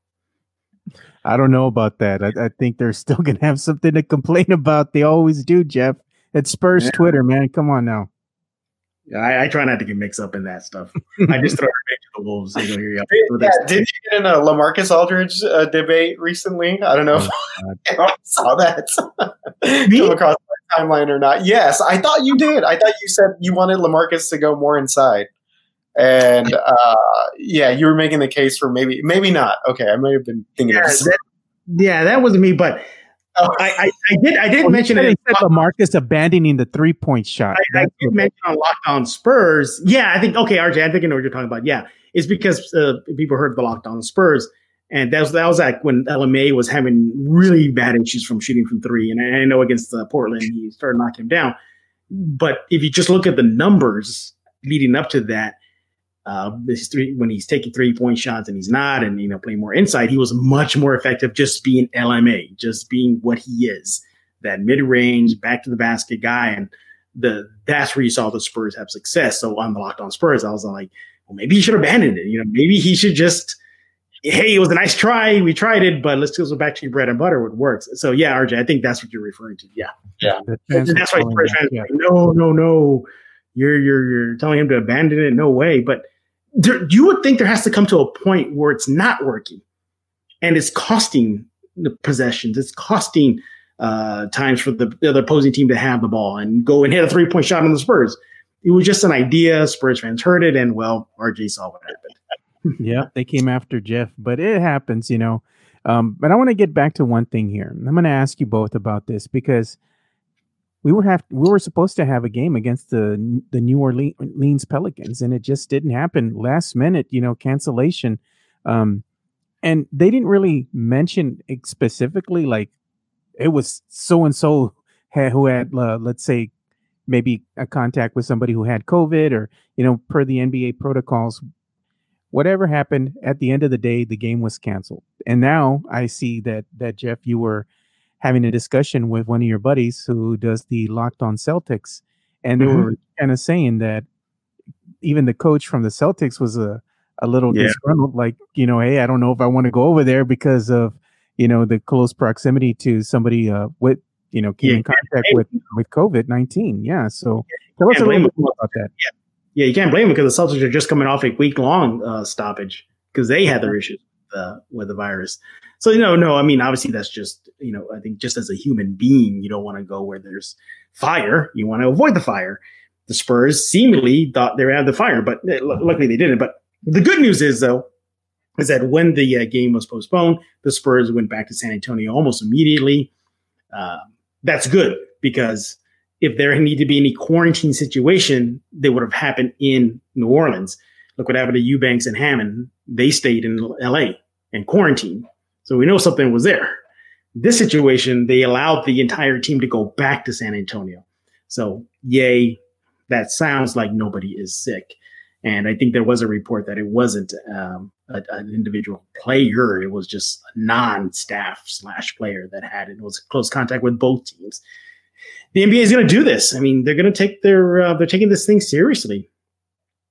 I don't know about that. I, I think they're still going to have something to complain about. They always do, Jeff. It's Spurs yeah. Twitter, man. Come on now. I, I, try not to get mixed up in that stuff. I just throw it to the wolves. You know, here you yeah, did you get in a Lamarcus Aldridge uh, debate recently? I don't know oh, if I saw that come across my timeline or not. Yes, I thought you did. I thought you said you wanted Lamarcus to go more inside. And uh, yeah, you were making the case for maybe, maybe not. Okay, I might have been thinking yeah, of that, yeah, that wasn't me, but oh. I, I, I, did I did well, mention it. Said Marcus abandoning the three point shot. I, I did mention on Locked On Spurs. Yeah, I think okay, RJ, I think I know what you're talking about. Yeah, it's because uh, people heard the Locked On Spurs. And that was that was like when LMA was having really bad issues from shooting from three, and I, I know against uh, Portland he started knocking him down. But if you just look at the numbers leading up to that, uh, three, when he's taking three point shots and he's not, and you know playing more inside, he was much more effective just being LMA, just being what he is, that mid range, back to the basket guy, and the that's where you saw the Spurs have success. So on the Locked On Spurs, I was like, well, maybe he should abandon it. You know, maybe he should just, hey, it was a nice try, we tried it, but let's go back to your bread and butter, what works. So yeah, RJ, I think that's what you're referring to. Yeah, yeah, that's why Spurs fans yeah. like, no, no, no. You're, you're you're telling him to abandon it? No way. But there, you would think there has to come to a point where it's not working and it's costing the possessions. It's costing uh, times for the, the other opposing team to have the ball and go and hit a three point shot on the Spurs. It was just an idea. Spurs fans heard it, and well, RJ saw what happened. yeah, they came after Jeff, but it happens, you know. Um, but I want to get back to one thing here. I'm going to ask you both about this because we were have we were supposed to have a game against the the New Orleans Pelicans, and it just didn't happen. Last minute, you know, cancellation. Um, and they didn't really mention specifically like it was so and so who had uh, let's say maybe a contact with somebody who had COVID or you know per the NBA protocols. Whatever happened at the end of the day, the game was canceled. And now I see that that Jeff, you were having a discussion with one of your buddies who does the Locked On Celtics, and they mm-hmm. were kind of saying that even the coach from the Celtics was a a little yeah. disgruntled, like you know, hey, I don't know if I want to go over there because of you know the close proximity to somebody uh, with you know came yeah. in contact with with COVID nineteen. Yeah, so Tell us a little bit about that. Yeah. yeah, you can't blame them because the Celtics are just coming off a week long uh, stoppage because they had their issues with the virus. So you know, no, I mean, obviously that's just you know, I think just as a human being, you don't want to go where there's fire. You want to avoid the fire. The Spurs seemingly thought they were out of the fire, but uh, luckily they didn't. But the good news is though, is that when the uh, game was postponed, the Spurs went back to San Antonio almost immediately. Uh, that's good because if there need to be any quarantine situation, they would have happened in New Orleans. Look what happened to Eubanks and Hammon. They stayed in LA and quarantined. So we know something was there. This situation, they allowed the entire team to go back to San Antonio. So, yay, that sounds like nobody is sick. And I think there was a report that it wasn't um, a, an individual player; it was just a non-staff slash player that had it. it was close contact with both teams. The NBA is going to do this. I mean, they're going to take their uh, they're taking this thing seriously,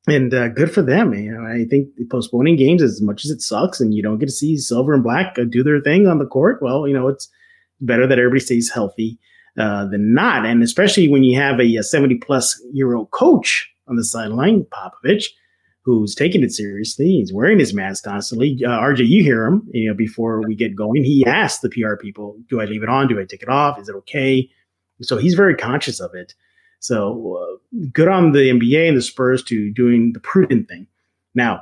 and uh, good for them. You know, I think postponing games as much as it sucks, and you don't get to see silver and black uh, do their thing on the court. Well, you know, it's better that everybody stays healthy uh, than not, and especially when you have a, a seventy plus year old coach on the sideline, Popovich, who's taking it seriously. He's wearing his mask constantly. Uh, RJ, you hear him. You know, before we get going, he asked the PR people, "Do I leave it on? Do I take it off? Is it okay?" So he's very conscious of it. So uh, good on the NBA and the Spurs to doing the prudent thing. Now,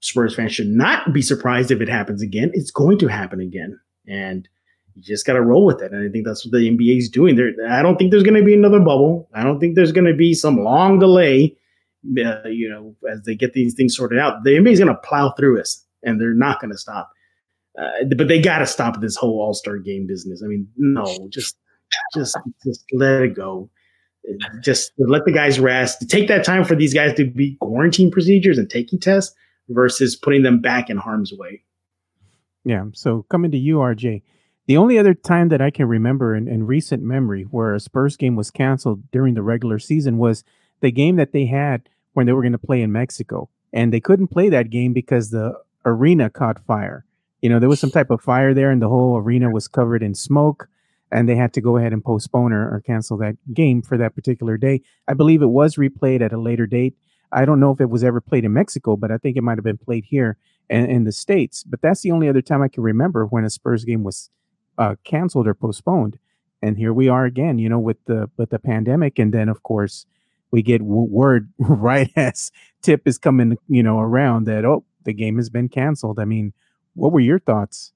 Spurs fans should not be surprised if it happens again. It's going to happen again, and you just got to roll with it. And I think that's what the NBA is doing. There, I don't think there's going to be another bubble. I don't think there's going to be some long delay uh, you know, as they get these things sorted out, the NBA is going to plow through us, and they're not going to stop. Uh, but they got to stop this whole All Star game business. I mean, no, just, just, just let it go. Just let the guys rest. Take that time for these guys to be quarantine procedures and taking tests versus putting them back in harm's way. Yeah. So coming to you, RJ, the only other time that I can remember in, in recent memory where a Spurs game was canceled during the regular season was the game that they had when they were going to play in Mexico. And they couldn't play that game because the arena caught fire. You know, there was some type of fire there, and the whole arena was covered in smoke. And they had to go ahead and postpone or, or cancel that game for that particular day. I believe it was replayed at a later date. I don't know if it was ever played in Mexico, but I think it might have been played here in, in the States. But that's the only other time I can remember when a Spurs game was uh, canceled or postponed. And here we are again, you know, with the with the pandemic, and then of course we get word right as tip is coming, you know, around that oh the game has been canceled. I mean, what were your thoughts?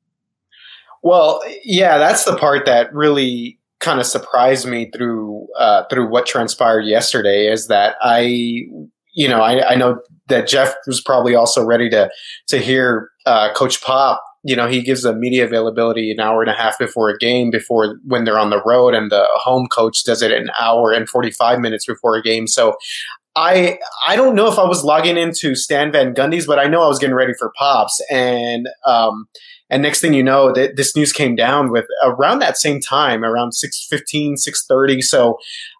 Well, yeah, that's the part that really kind of surprised me through uh, through what transpired yesterday is that I, you know, I, I know that Jeff was probably also ready to to hear uh, Coach Pop you know, he gives a media availability an hour and a half before a game, before when they're on the road, and the home coach does it an hour and 45 minutes before a game. So I I don't know if I was logging into Stan Van Gundy's, but I know I was getting ready for Pops. And um, and next thing you know, th- this news came down with around that same time, around 6.15, 6.30. So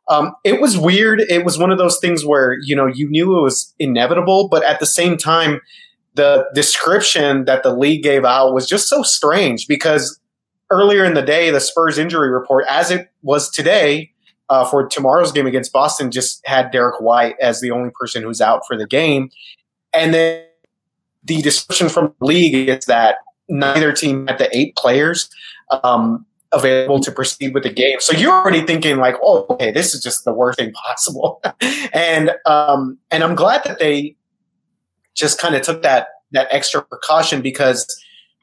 um, it was weird. It was one of those things where, you know, you knew it was inevitable, but at the same time – the description that the league gave out was just so strange because earlier in the day, the Spurs injury report, as it was today uh, for tomorrow's game against Boston, just had Derrick White as the only person who's out for the game. And then the description from the league is that neither team had the eight players um, available to proceed with the game. So you're already thinking like, oh, okay, this is just the worst thing possible. and um, and I'm glad that they just kind of took that that extra precaution because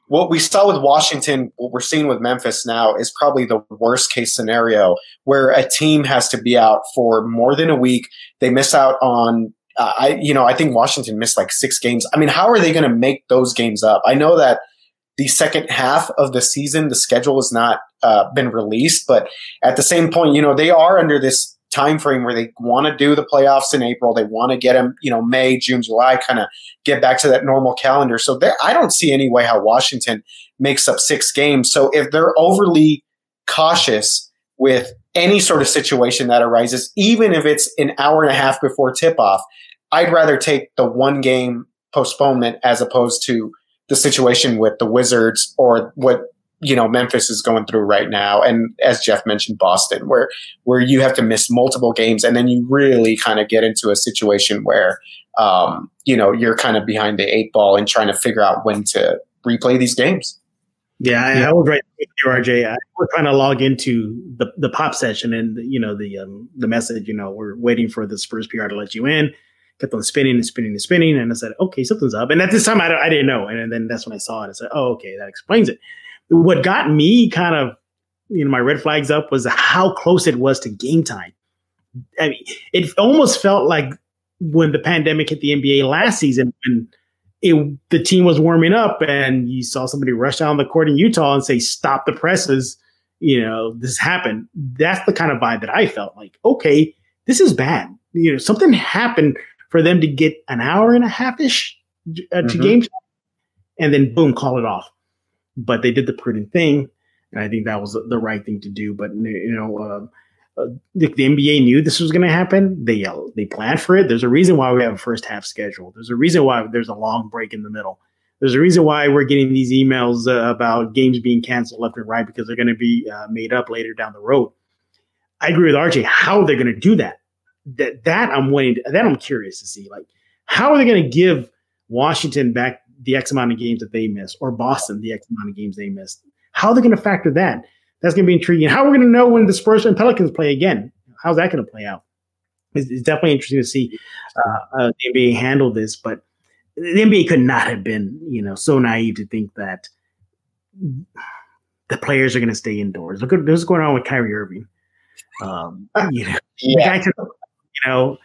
what we saw with Washington, what we're seeing with Memphis now is probably the worst case scenario where a team has to be out for more than a week. They miss out on, uh, I, you know, I think Washington missed like six games. I mean, how are they going to make those games up? I know that the second half of the season, the schedule has not uh, been released, but at the same point, you know, they are under this time frame where they want to do the playoffs in April. They want to get them, you know, May, June, July, kind of get back to that normal calendar. So I don't see any way how Washington makes up six games. So if they're overly cautious with any sort of situation that arises, even if it's an hour and a half before tip off, I'd rather take the one game postponement as opposed to the situation with the Wizards or what you know Memphis is going through right now, and as Jeff mentioned, Boston, where where you have to miss multiple games, and then you really kind of get into a situation where um, you know you're kind of behind the eight ball and trying to figure out when to replay these games. Yeah, I, I was right with you, RJ. I was trying to log into the, the pop session and you know the um, the message. You know, we're waiting for the Spurs PR to let you in. Kept on spinning and spinning and spinning, and I said, "Okay, something's up." And at this time, I, I didn't know, and then that's when I saw it. I said, "Oh, okay, that explains it." What got me kind of, you know, my red flags up was how close it was to game time. I mean, it almost felt like when the pandemic hit the NBA last season, when it, the team was warming up and you saw somebody rush down the court in Utah and say, stop the presses, you know, this happened. That's the kind of vibe that I felt like, okay, this is bad. You know, something happened for them to get an hour and a half ish uh, to mm-hmm. game and then boom, call it off. But they did the prudent thing. And I think that was the right thing to do. But, you know, uh, uh, the, the, NBA knew this was going to happen. They uh, they planned for it. There's a reason why we have a first half schedule. There's a reason why there's a long break in the middle. There's a reason why we're getting these emails uh, about games being canceled left and right because they're going to be uh, made up later down the road. I agree with RJ. How they're going to do that? That that I'm waiting. To, that I'm curious to see. Like, how are they going to give Washington back the X amount of games that they missed, or Boston the X amount of games they missed? How are they going to factor that? that's going to be intriguing. How are we going to know when the Spurs and Pelicans play again? How's that going to play out? It's, it's, definitely interesting to see uh, uh, the NBA handle this, but the NBA could not have been, you know, so naive to think that the players are going to stay indoors. Look at what's going on with Kyrie Irving. Um, you know, yeah. you know,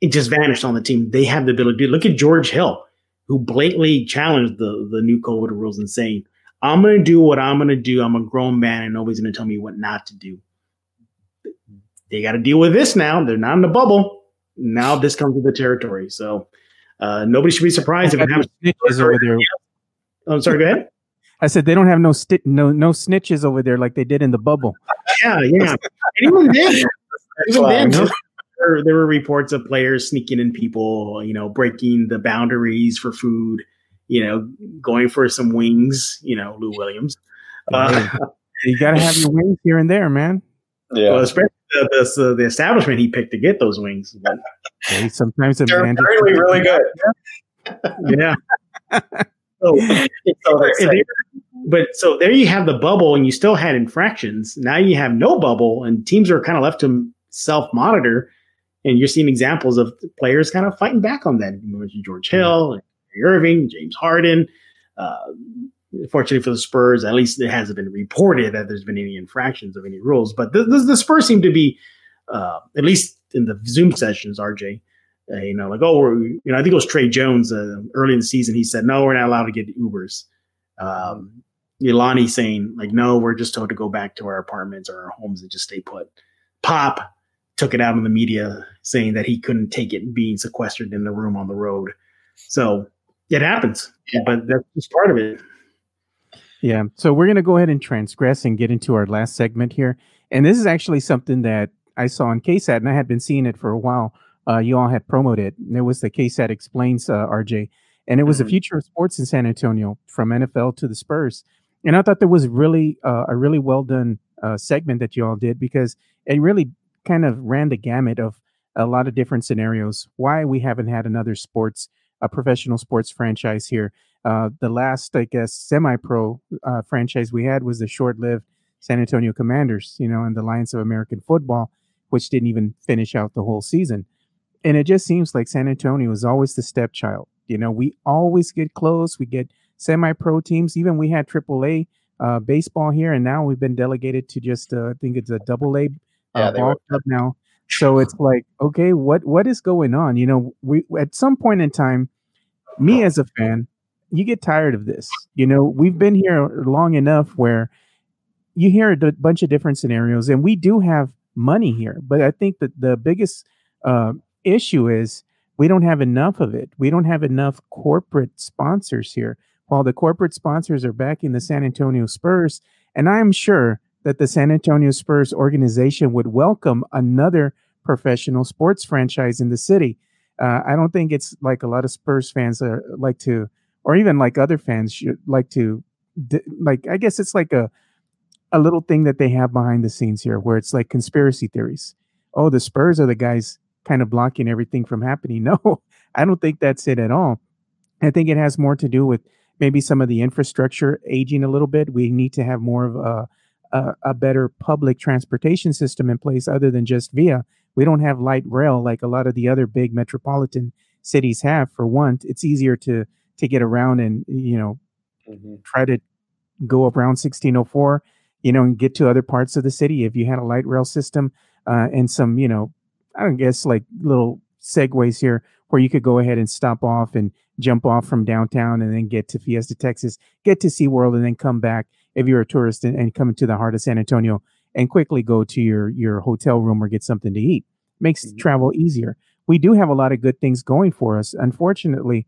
it just vanished on the team. They have the ability to look at George Hill, who blatantly challenged the the new COVID rules and saying, I'm going to do what I'm going to do. I'm a grown man and nobody's going to tell me what not to do. They got to deal with this now. They're not in the bubble. Now this comes with the territory. So uh, nobody should be surprised if it happens. Snitches over there. Oh, I'm sorry. Go ahead. I said they don't have no sti- no no snitches over there like they did in the bubble. Yeah, yeah. And even then, even then, there, there were reports of players sneaking in people, you know, breaking the boundaries for food you know, going for some wings, you know, Lou Williams. Uh, you got to have your wings here and there, man. Yeah. Well, especially the, the, the, establishment he picked to get those wings. But, sometimes they're really, really good. yeah. so, so but so there you have the bubble, and you still had infractions. Now you have no bubble, and teams are kind of left to self monitor. And you're seeing examples of players kind of fighting back on that. You mentioned George Hill, Irving, James Harden. Uh, fortunately for the Spurs, at least it hasn't been reported that there's been any infractions of any rules. But the, the, the Spurs seem to be, uh, at least in the Zoom sessions, RJ, uh, you know, like, oh, we're, you know, I think it was Tre Jones uh, early in the season. He said, no, we're not allowed to get Ubers. Um, Jelani saying, like, no, we're just told to go back to our apartments or our homes and just stay put. Pop took it out in the media saying that he couldn't take it being sequestered in the room on the road. So it happens, yeah. but that's just part of it. Yeah. So we're going to go ahead and transgress and get into our last segment here. And this is actually something that I saw on KSAT, and I had been seeing it for a while. Uh, you all had promoted. And it was the KSAT Explains, uh, RJ. And it was mm-hmm. the future of sports in San Antonio from NFL to the Spurs. And I thought that was really uh, a really well done uh, segment that you all did because it really kind of ran the gamut of a lot of different scenarios. Why we haven't had another sports a professional sports franchise here. Uh, the last, I guess, semi-pro uh, franchise we had was the short-lived San Antonio Commanders, you know, and the Alliance of American Football, which didn't even finish out the whole season. And it just seems like San Antonio is always the stepchild. You know, we always get close. We get semi-pro teams. Even we had AAA uh, baseball here, and now we've been delegated to just, uh, I think it's a double A uh, yeah, ball club now. So it's like, okay, what what is going on? You know, we at some point in time, me as a fan, you get tired of this. You know, we've been here long enough where you hear a d- bunch of different scenarios, and we do have money here. But I think that the biggest uh, issue is we don't have enough of it. We don't have enough corporate sponsors here. While the corporate sponsors are backing the San Antonio Spurs, and I'm sure that the San Antonio Spurs organization would welcome another professional sports franchise in the city. Uh, I don't think it's like a lot of Spurs fans are like to, or even like other fans should like to like I guess it's like a a little thing that they have behind the scenes here, where it's like conspiracy theories. Oh, the Spurs are the guys kind of blocking everything from happening. No, I don't think that's it at all. I think it has more to do with maybe some of the infrastructure aging a little bit. We need to have more of a a, a better public transportation system in place other than just via. We don't have light rail like a lot of the other big metropolitan cities have. For one, it's easier to to get around and you know mm-hmm. try to go around 1604, you know, and get to other parts of the city. If you had a light rail system uh, and some, you know, I don't guess like little segues here where you could go ahead and stop off and jump off from downtown and then get to Fiesta, Texas, get to SeaWorld and then come back if you're a tourist and, and come into the heart of San Antonio and quickly go to your your hotel room or get something to eat. Makes mm-hmm. travel easier. We do have a lot of good things going for us. Unfortunately,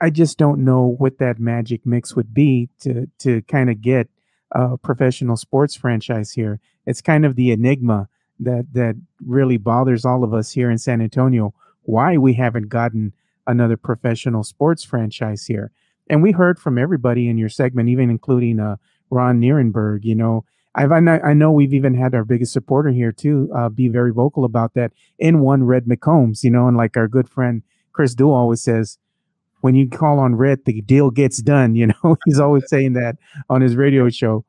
I just don't know what that magic mix would be to to kind of get a professional sports franchise here. It's kind of the enigma that that really bothers all of us here in San Antonio. Why we haven't gotten another professional sports franchise here? And we heard from everybody in your segment, even including uh, Ron Nirenberg. You know, I've I know, I know we've even had our biggest supporter here too uh, be very vocal about that in one Red McCombs. You know, and like our good friend Chris Duell always says, when you call on Red, the deal gets done. You know, he's always saying that on his radio show.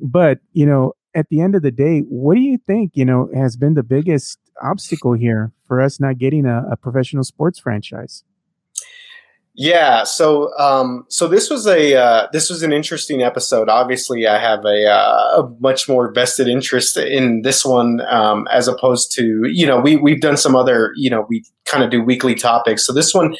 But, you know, at the end of the day, what do you think, you know, has been the biggest obstacle here for us not getting a, a professional sports franchise? Yeah, so um, so this was a uh, this was an interesting episode. Obviously, I have a, uh, a much more vested interest in this one um, as opposed to you know we we've done some other you know we kind of do weekly topics. So this one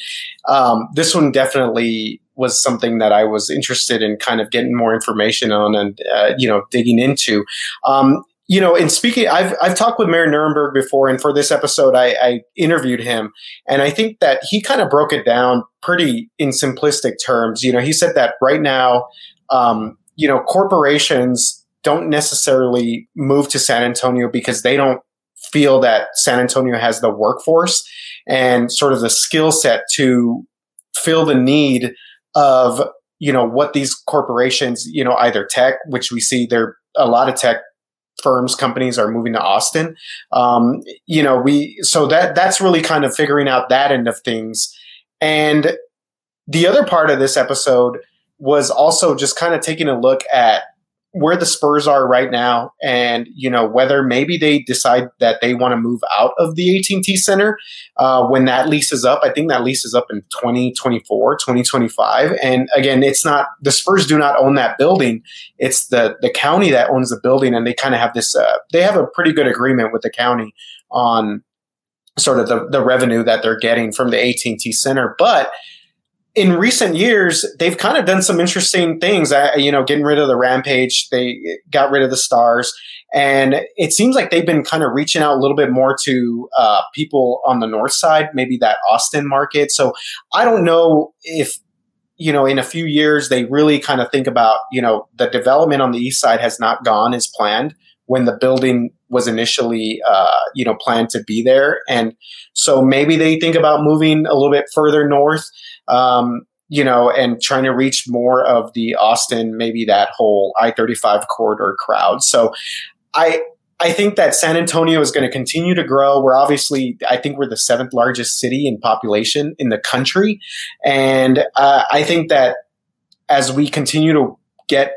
um, this one definitely was something that I was interested in kind of getting more information on and uh, you know digging into. Um, you know, in speaking, I've I've talked with Mayor Nirenberg before, and for this episode, I, I interviewed him, and I think that he kind of broke it down pretty in simplistic terms. You know, he said that right now, um, you know, corporations don't necessarily move to San Antonio because they don't feel that San Antonio has the workforce and sort of the skill set to fill the need of you know what these corporations, you know, either tech, which we see there a lot of tech firms companies are moving to austin. Um, you know we so that that's really kind of figuring out that end of things. And the other part of this episode was also just kind of taking a look at where the Spurs are right now, and you know whether maybe they decide that they want to move out of the AT&T Center uh, when that lease is up. I think that lease is up in 2024, 2025. And again, it's not the Spurs do not own that building; it's the the county that owns the building, and they kind of have this. Uh, they have a pretty good agreement with the county on sort of the, the revenue that they're getting from the AT&T Center, but in recent years, they've kind of done some interesting things. You know, getting rid of the rampage, they got rid of the stars, and it seems like they've been kind of reaching out a little bit more to uh, people on the north side, maybe that Austin market. So I don't know if you know in a few years they really kind of think about you know the development on the east side has not gone as planned when the building was initially uh, you know planned to be there and so maybe they think about moving a little bit further north um, you know, and trying to reach more of the Austin, maybe that whole I 35 corridor crowd. So I, I think that San Antonio is going to continue to grow. We're obviously, I think we're the seventh largest city in population in the country. And uh, I think that as we continue to get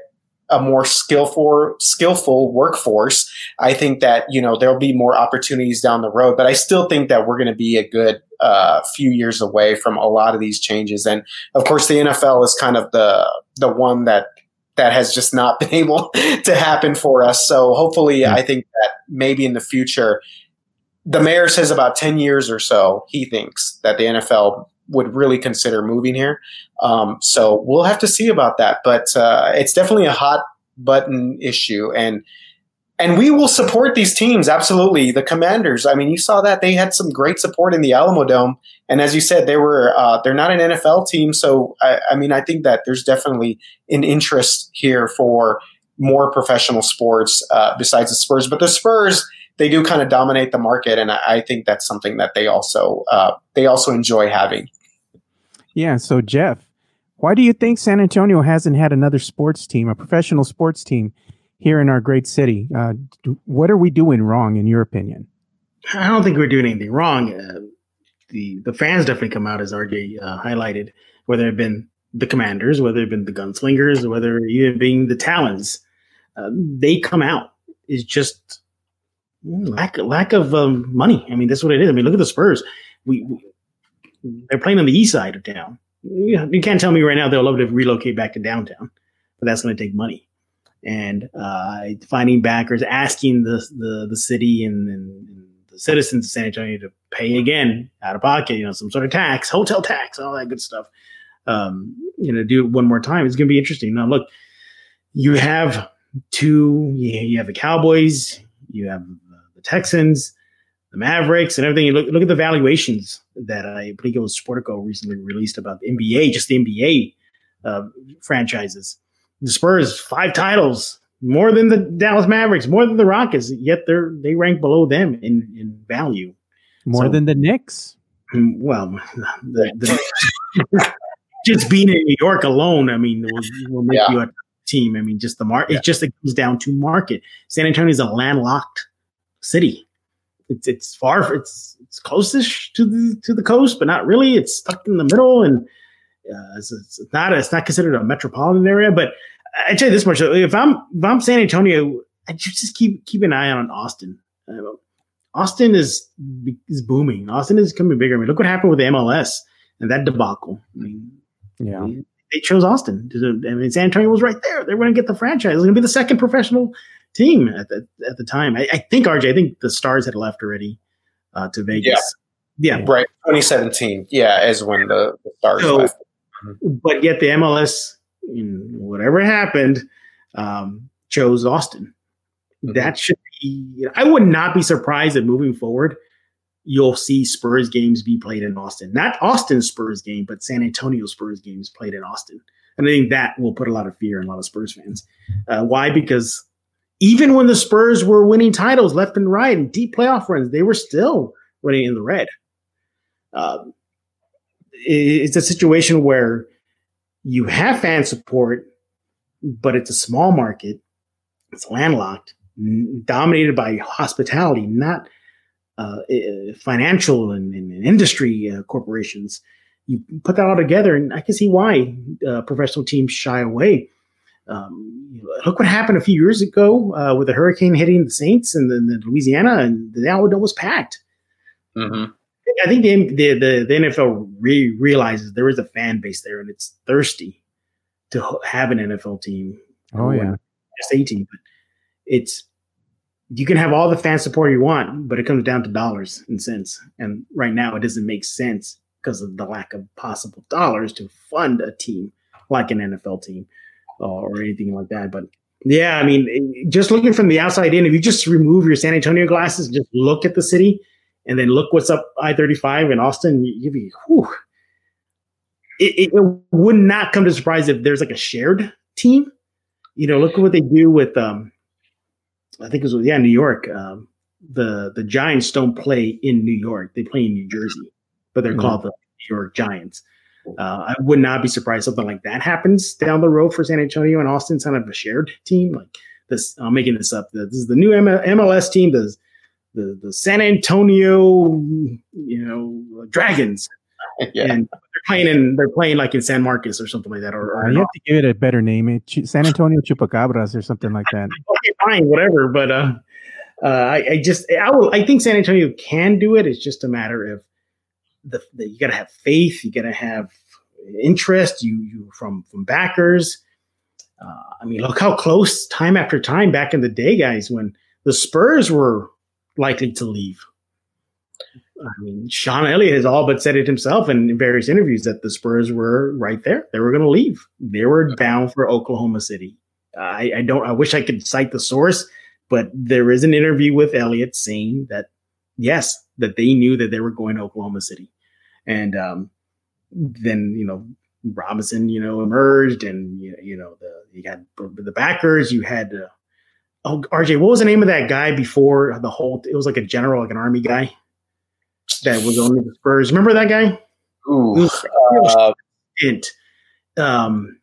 a more skillful skillful workforce i think that you know there'll be more opportunities down the road but i still think that we're going to be a good uh, few years away from a lot of these changes. And of course the nfl is kind of the the one that that has just not been able to happen for us. So hopefully i think that maybe in the future the mayor says about 10 years or so he thinks that the nfl would really consider moving here. Um, so we'll have to see about that. But uh, it's definitely a hot button issue, and and we will support these teams absolutely. The Commanders. I mean, you saw that they had some great support in the Alamodome, and as you said, they were uh, they're not an NFL team. So I, I mean, I think that there's definitely an interest here for more professional sports uh, besides the Spurs. But the Spurs they do kind of dominate the market, and I, I think that's something that they also uh, they also enjoy having. Yeah. So, Jeff, Why do you think San Antonio hasn't had another sports team, a professional sports team, here in our great city? Uh, what are we doing wrong, in your opinion? I don't think we're doing anything wrong. Uh, the the fans definitely come out, as RJ uh, highlighted, whether it been the Commanders, whether it been the Gunslingers, whether it being the Talons, uh, they come out. It's just lack lack of um, money. I mean, that's what it is. I mean, look at the Spurs. We, we they're playing on the east side of town. You, can't tell me right now they'll love to relocate back to downtown, but that's going to take money. And uh, finding backers, asking the the, the city and, and, and the citizens of San Antonio to pay again out of pocket, you know, some sort of tax, hotel tax, all that good stuff. Um, you know, do it one more time. It's going to be interesting. Now, look, you have two, you have the Cowboys, you have the Texans, the Mavericks, and everything. You look, look at the valuations that I believe it was Sportico recently released about the NBA, just the NBA uh, franchises. The Spurs, five titles, more than the Dallas Mavericks, more than the Rockets, yet they're they rank below them in, in value. More so, than the Knicks. Mm, well, the, the just being in New York alone, I mean, will, will make yeah. you a team. I mean, just the market. Yeah. It just it comes down to market. San Antonio is a landlocked city. It's it's far. It's it's closest to the to the coast, but not really. It's stuck in the middle, and uh, it's, it's, not. It's not considered a metropolitan area, but I tell you this much: if I'm if I'm San Antonio, I just keep keep an eye on Austin. Uh, Austin is is booming. Austin is becoming bigger. I mean, look what happened with the MLS and that debacle. I mean, yeah, they chose Austin. I mean, San Antonio was right there. They were going to get the franchise. It was going to be the second professional team at the at the time. I, I think RJ. I think the Stars had left already uh, to Vegas. Yeah. yeah, right. 2017. Yeah, is when the, the Stars so, left. But yet the MLS in whatever happened, um, chose Austin. Mm-hmm. That should be. I would not be surprised that moving forward, you'll see Spurs games be played in Austin. Not Austin Spurs game, but San Antonio Spurs games played in Austin. And I think that will put a lot of fear in a lot of Spurs fans. Uh, why? Because even when the Spurs were winning titles left and right and deep playoff runs, they were still running in the red. Um, it's a situation where you have fan support, but it's a small market. It's landlocked, dominated by hospitality, not uh, financial and, and industry uh, corporations. You put that all together, and I can see why uh, professional teams shy away. Um, you know, look what happened a few years ago uh, with the hurricane hitting the Saints and then the Louisiana, and the Alamo was packed. Mm-hmm. I think the the the, the NFL re- realizes there is a fan base there, and it's thirsty to have an NFL team. Oh yeah, just a team, but it's you can have all the fan support you want, but it comes down to dollars and cents. And right now, it doesn't make sense because of the lack of possible dollars to fund a team like an NFL team or anything like that. But yeah, I mean, just looking from the outside in, if you just remove your San Antonio glasses, just look at the city and then look what's up I 35 in Austin, you'd be, whew. It, it, would not come to surprise if there's like a shared team. You know, look at what they do with, um, I think it was, yeah, New York. Um, the, the Giants don't play in New York, they play in New Jersey, but they're mm-hmm. called the New York Giants. Uh, I would not be surprised something like that happens down the road for San Antonio and Austin, kind of a shared team. Like this, I'm making this up. This is the new MLS team. Does the the San Antonio, you know, Dragons. yeah. And they're playing in they're playing like in San Marcos or something like that. Or, or you have to give it a better name, it San Antonio Chupacabras or something like that. okay, fine, whatever. But uh, uh, I, I, just I will I think San Antonio can do it. It's just a matter of the, the you got to have faith. You got to have interest. You you from from backers. Uh, I mean, look how close time after time back in the day, guys, when the Spurs were likely to leave. I mean, Sean Elliott has all but said it himself in various interviews that the Spurs were right there. They were going to leave. They were bound for Oklahoma City. I, I, don't. I wish I could cite the source, but there is an interview with Elliott saying that yes, that they knew that they were going to Oklahoma City, and um, then you know Robinson, you know, emerged, and you, you know the you had the backers, you had uh, oh RJ, what was the name of that guy before the whole? It was like a general, like an army guy that was on the Spurs. Remember that guy? Ooh, uh, um,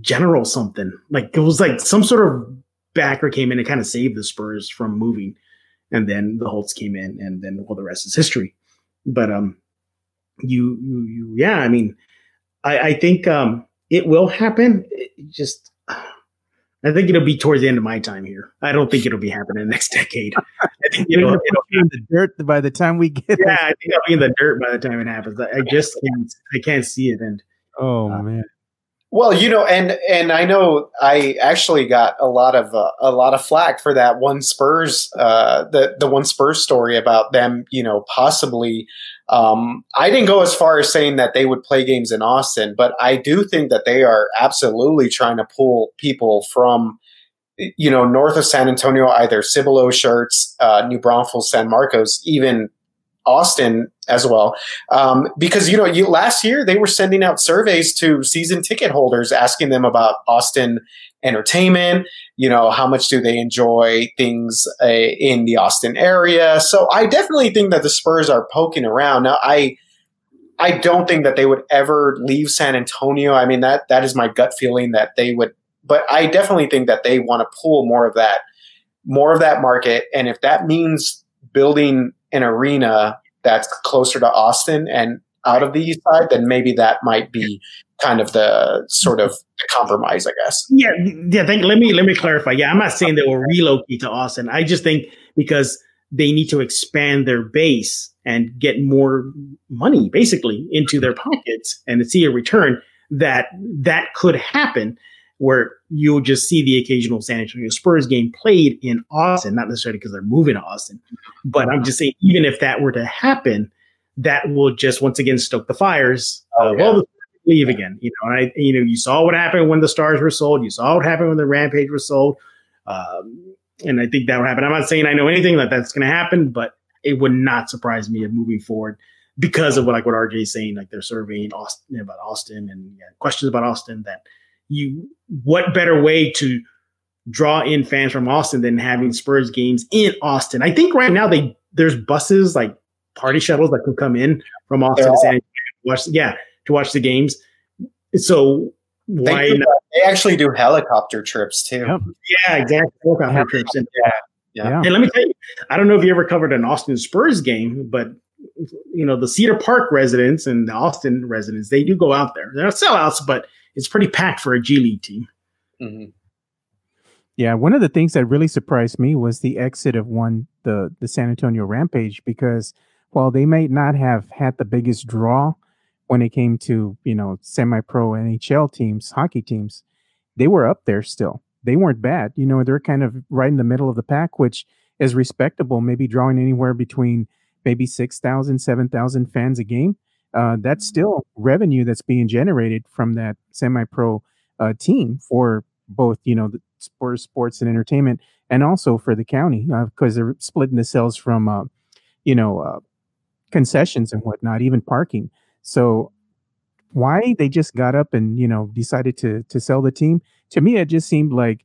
general something. Like it was like some sort of backer came in and kind of saved the Spurs from moving, and then the Holts came in, and then well, the rest is history. But um, you you, you yeah, I mean, I, I think um, it will happen. It just I think it'll be towards the end of my time here. I don't think it'll be happening in the next decade. I think it'll, it'll be in the dirt by the time we get. Yeah, I think it'll be in the dirt by the time it happens. I just can't. I can't see it. And oh uh, man, well, you know, and and I know I actually got a lot of uh, a lot of flack for that one Spurs uh, the the one Spurs story about them, you know, possibly. Um, I didn't go as far as saying that they would play games in Austin, but I do think that they are absolutely trying to pull people from, you know, north of San Antonio, either Cibolo Schertz, uh, New Braunfels, San Marcos, even Austin as well. Um, because, you know, you, last year they were sending out surveys to season ticket holders asking them about Austin entertainment, you know, how much do they enjoy things uh, in the Austin area. So I definitely think that the Spurs are poking around. Now, I, I don't think that they would ever leave San Antonio. I mean, that, that is my gut feeling that they would, but I definitely think that they want to pull more of that, more of that market. And if that means building an arena that's closer to Austin and out of the east side, then maybe that might be kind of the sort of compromise, I guess. Yeah, yeah. Think, let me let me clarify. Yeah, I'm not saying they will relocate to Austin. I just think because they need to expand their base and get more money, basically, into their pockets and see a return. That that could happen where you'll just see the occasional San Antonio Spurs game played in Austin, not necessarily because they're moving to Austin, but I'm just saying, even if that were to happen, that will just once again stoke the fires. Oh, yeah. Well, leave again, you know. I, you know, you saw what happened when the Stars were sold. You saw what happened when the Rampage was sold, um, and I think that will happen. I'm not saying I know anything that that's going to happen, but it would not surprise me if moving forward because of what like what RJ is saying, like they're surveying Austin about Austin and yeah, questions about Austin that you what better way to draw in fans from Austin than having Spurs games in Austin? I think right now they there's buses like party shuttles that can come in from Austin to San Antonio to watch, yeah, to watch the games. So why they, not? they actually do helicopter trips too. Yep. Yeah, exactly. Helicopter trips. And, yeah. Yeah. And let me tell you, I don't know if you ever covered an Austin Spurs game, but you know, the Cedar Park residents and the Austin residents, they do go out there. They're not sellouts, but it's pretty packed for a G League team. Mm-hmm. Yeah, one of the things that really surprised me was the exit of one the the San Antonio Rampage because while they may not have had the biggest draw when it came to you know semi-pro NHL teams, hockey teams, they were up there still. They weren't bad. You know, they're kind of right in the middle of the pack, which is respectable. Maybe drawing anywhere between maybe 6,000, 7,000 fans a game uh, that's still revenue that's being generated from that semi-pro uh, team for both you know the sports, sports and entertainment, and also for the county because uh, they're splitting the sales from uh, you know uh, concessions and whatnot, even parking. So why they just got up and you know decided to to sell the team? To me, it just seemed like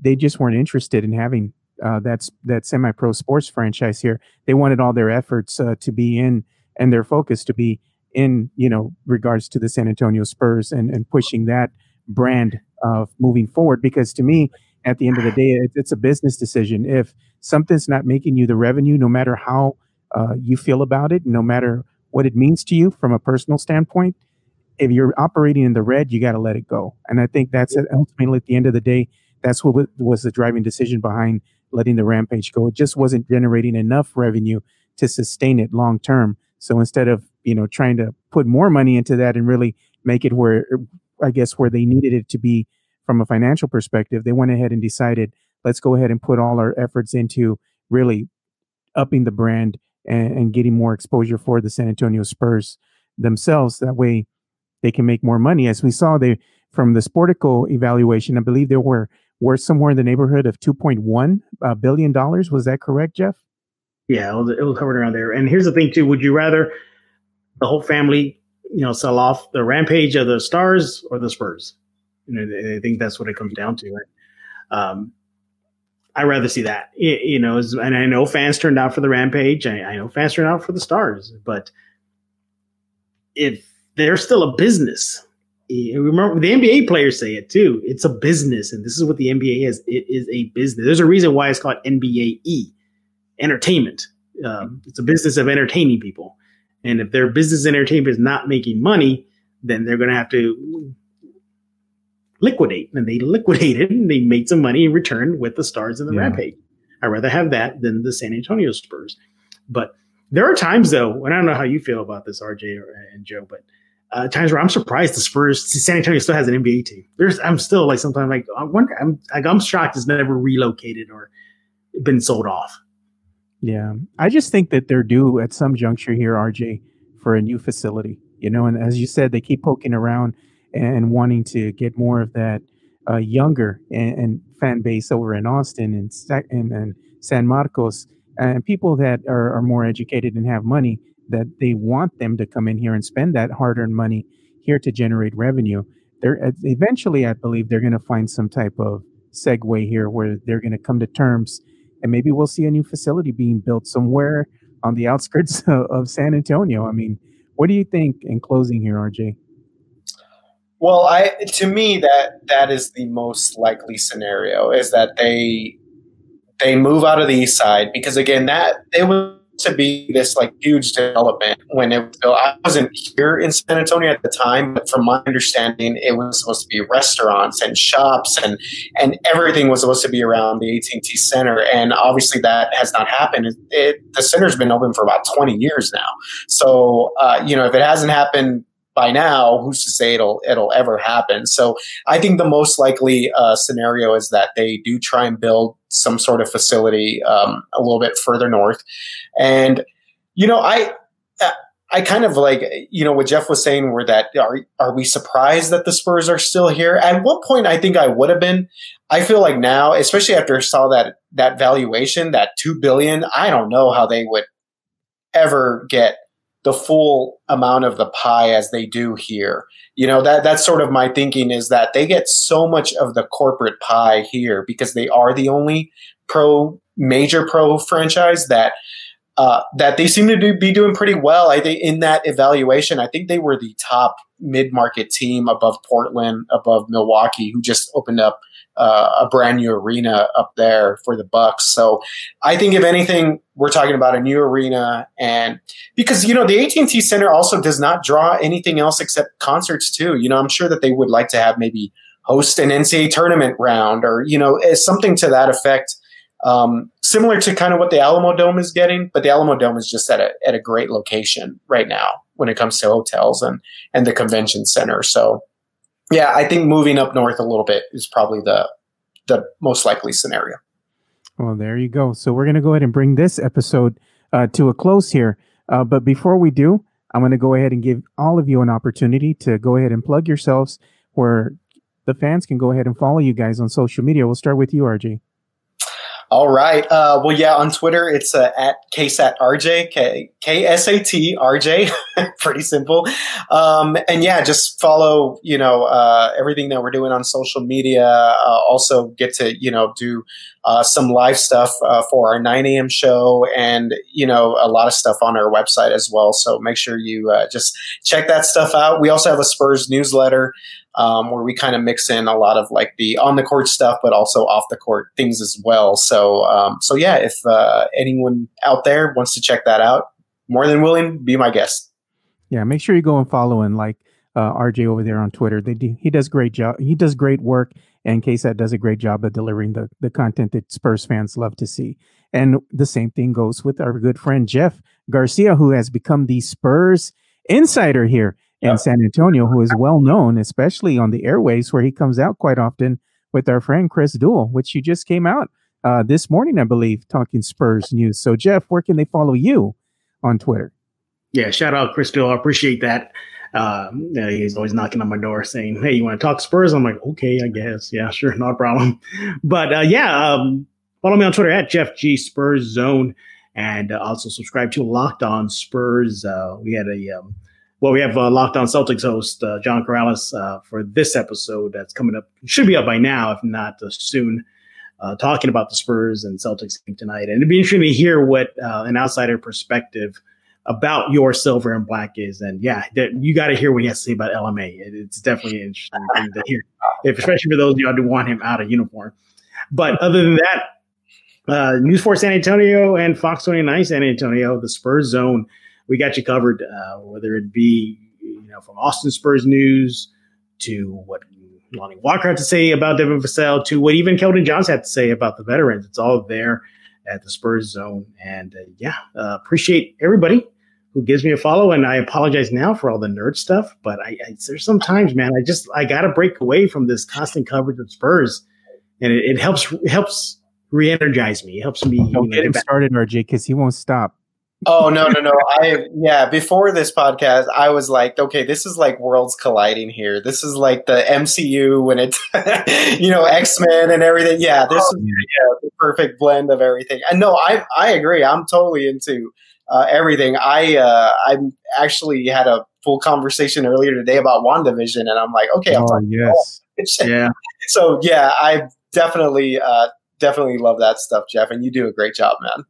they just weren't interested in having uh, that that semi-pro sports franchise here. They wanted all their efforts uh, to be in and their focus to be in you know regards to the San Antonio Spurs and and pushing that brand of moving forward because to me at the end of the day it, it's a business decision if something's not making you the revenue no matter how uh, you feel about it no matter what it means to you from a personal standpoint if you're operating in the red you got to let it go. And i think that's ultimately at the end of the day that's what was the driving decision behind letting the rampage go. It just wasn't generating enough revenue to sustain it long term. So instead of you know trying to put more money into that and really make it where I guess where they needed it to be from a financial perspective, they went ahead and decided let's go ahead and put all our efforts into really upping the brand and, and getting more exposure for the San Antonio Spurs themselves. That way, they can make more money. As we saw, they from the Sportico evaluation, I believe they were were somewhere in the neighborhood of two point one uh, billion dollars. Was that correct, Jeff? Yeah, it was, it was around there. And here's the thing, too: Would you rather the whole family, you know, sell off the rampage of the Stars or the Spurs? You know, I think that's what it comes down to. Right? Um, I rather see that, you know, and I know fans turned out for the Rampage. I, I know fans turned out for the Stars, but if they're still a business, remember the NBA players say it too. It's a business, and this is what the NBA is. It is a business. There's a reason why it's called NBAE, entertainment. Um, it's a business of entertaining people, and if their business entertainment is not making money, then they're going to have to liquidate. And they liquidated, and they made some money in return with the Stars and the yeah. Rampage. I'd rather have that than the San Antonio Spurs. But there are times though, and I don't know how you feel about this, RJ and Joe, but uh, times where I'm surprised the Spurs, San Antonio still has an NBA team. There's, I'm still like sometimes like I wonder, I'm like I'm shocked it's never relocated or been sold off. Yeah, I just think that they're due at some juncture here, RJ, for a new facility. You know, and as you said, they keep poking around and wanting to get more of that uh, younger and, and, fan base over in Austin and, and, and San Marcos and people that are, are more educated and have money that they want them to come in here and spend that hard-earned money here to generate revenue. They're eventually, I believe, they're going to find some type of segue here where they're going to come to terms, and maybe we'll see a new facility being built somewhere on the outskirts of, of San Antonio. I mean, what do you think in closing here, RJ? Well, I to me that that is the most likely scenario is that they they move out of the east side because again that it was to be this like huge development when it was built. I wasn't here in San Antonio at the time, but from my understanding, it was supposed to be restaurants and shops and and everything was supposed to be around the AT&T Center. And obviously, that has not happened. It, it, the center's been open for about 20 years now. So uh, you know, if it hasn't happened by now, who's to say it'll it'll ever happen? So I think the most likely uh, scenario is that they do try and build some sort of facility um, a little bit further north, and you know I. I kind of like, you know, what Jeff was saying were that are, are we surprised that the Spurs are still here? At one point, I think I would have been. I feel like now, especially after I saw that, that valuation, that two billion, I don't know how they would ever get the full amount of the pie as they do here. You know, that that's sort of my thinking is that they get so much of the corporate pie here because they are the only pro major pro franchise that uh, that they seem to do, be doing pretty well. I think in that evaluation, I think they were the top mid market team above Portland, above Milwaukee, who just opened up uh, a brand new arena up there for the Bucks. So I think if anything, we're talking about a new arena, and because you know the AT and T Center also does not draw anything else except concerts too. You know, I'm sure that they would like to have maybe host an NCAA tournament round or you know something to that effect. Um, similar to kind of what the Alamodome is getting, but the Alamodome is just at a at a great location right now when it comes to hotels and and the convention center. So yeah, I think moving up north a little bit is probably the the most likely scenario. Well, there you go. So we're going to go ahead and bring this episode uh, to a close here. Uh, but before we do, I'm going to go ahead and give all of you an opportunity to go ahead and plug yourselves where the fans can go ahead and follow you guys on social media. We'll start with you, RJ. All right. Uh, well, yeah, on Twitter, it's uh, at KSATRJ. Pretty simple. Um, and yeah, just follow, you know, uh, everything that we're doing on social media. Uh, also get to, you know, do uh, some live stuff uh, for our 9 a.m. show and, you know, a lot of stuff on our website as well. So make sure you just check that stuff out. We also have a Spurs newsletter um, where we kind of mix in a lot of like the on the court stuff, but also off the court things as well. So, um, so yeah, if uh, anyone out there wants to check that out, more than willing, be my guest. Yeah, make sure you go and follow and like uh, RJ over there on Twitter. They do, he does great job. He does great work, and KSAT does a great job of delivering the the content that Spurs fans love to see. And the same thing goes with our good friend Jeff Garcia, who has become the Spurs insider here in San Antonio, who is well known, especially on the airways, where he comes out quite often with our friend Chris Duell, which you just came out uh, this morning, I believe, talking Spurs news. So, Jeff, where can they follow you on Twitter? Yeah, shout out Chris Duell. I appreciate that. Uh, yeah, he's always knocking on my door saying, "Hey, you want to talk Spurs?" I'm like, "Okay, I guess. Yeah, sure, not a problem." But uh, yeah, um, follow me on Twitter at Jeff G Spurs Zone, and uh, also subscribe to Locked On Spurs. Uh, we had a um, well, we have uh, Locked On Celtics host uh, John Karalis uh, for this episode that's coming up. Should be up by now, if not uh, soon. Uh, talking about the Spurs and Celtics tonight, and it'd be interesting to hear what uh, an outsider perspective about your silver and black is. And yeah, you got to hear what he has to say about LMA. it's definitely interesting thing to hear, if, especially for those of y'all who want him out of uniform. But other than that, uh, News 4 San Antonio and Fox 29 San Antonio, the Spurs zone, we got you covered, uh, whether it be you know from Austin Spurs news to what Lonnie Walker had to say about Devin Vassell to what even Keldon Johnson had to say about the veterans. It's all there at the Spurs zone. And uh, yeah, uh, appreciate everybody who gives me a follow. And I apologize now for all the nerd stuff, but I, I there's sometimes, man, I just I got to break away from this constant coverage of Spurs, and it, it helps helps re-energize me. It helps me. Don't get him started, RJ, because he won't stop. Oh no no no! I yeah. Before this podcast, I was like, okay, this is like worlds colliding here. This is like the MCU when it's you know X Men and everything. Yeah, this oh, is yeah, the perfect blend of everything. And no, I I agree. I'm totally into uh, everything. I uh, I actually had a full conversation earlier today about WandaVision, and I'm like, okay, I'm oh, yes, yeah. So yeah, I definitely uh, definitely love that stuff, Jeff, and you do a great job, man.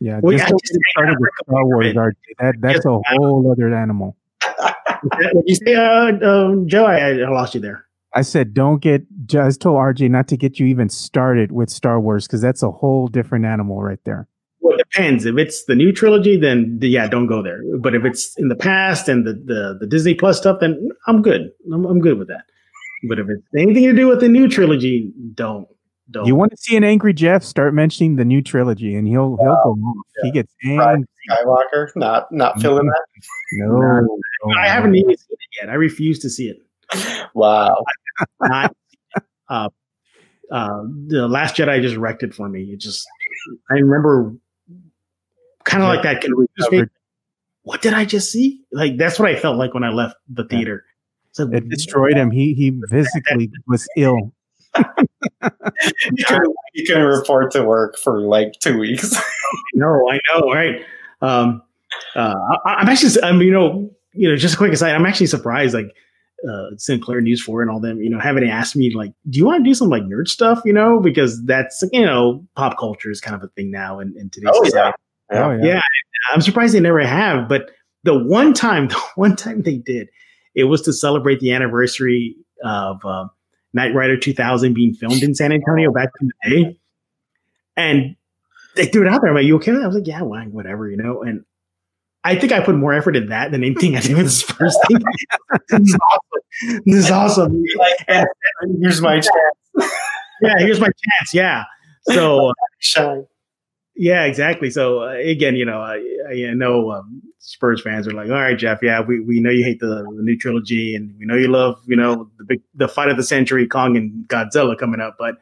Yeah, well, just, just started with Star Wars, RJ. That that's a whole other animal. you say, uh, um, Joe? I, I, lost you there. I said, don't get. I told RJ not to get you even started with Star Wars because that's a whole different animal right there. Well, it depends. If it's the new trilogy, then yeah, don't go there. But if it's in the past and the the, the Disney Plus stuff, then I'm good. I'm, I'm good with that. But if it's anything to do with the new trilogy, don't don't. You want to see an angry Jeff? Start mentioning the new trilogy, and he'll he'll go off. Yeah. He gets angry. Skywalker, not not feeling that. No, no, I haven't even seen it yet. I refuse to see it. Wow. not, uh, uh, the Last Jedi just wrecked it for me. It just, I remember, kind of yeah. like that. Can what did I just see? Like that's what I felt like when I left the theater. So, it destroyed him. He he physically was ill you, couldn't, you couldn't report to work for like two weeks. no, I know, right? Um, uh, I, am actually, I'm, you know, you know, just a quick aside, I'm actually surprised, like, uh, Sinclair News 4 and all them, you know, having asked me, like, do you want to do some like nerd stuff, you know, because that's, you know, pop culture is kind of a thing now in, in today's oh, society. Yeah. Oh, yeah. yeah. I'm surprised they never have, but the one time, the one time they did, it was to celebrate the anniversary of, uh, Knight Rider 2000 being filmed in San Antonio back in the day. And they threw it out there. I'm like, you okay? I was like, yeah, well, whatever, you know. And I think I put more effort in that than anything I did with this first thing. this is awesome. This is awesome. And, here's my chance. yeah, here's my chance. Yeah. So, uh, yeah, exactly. So uh, again, you know, I, I know um, Spurs fans are like, all right, Jeff, yeah, we, we know you hate the, the, new trilogy, and we know you love, you know, the big the fight of the century, Kong and Godzilla coming up, but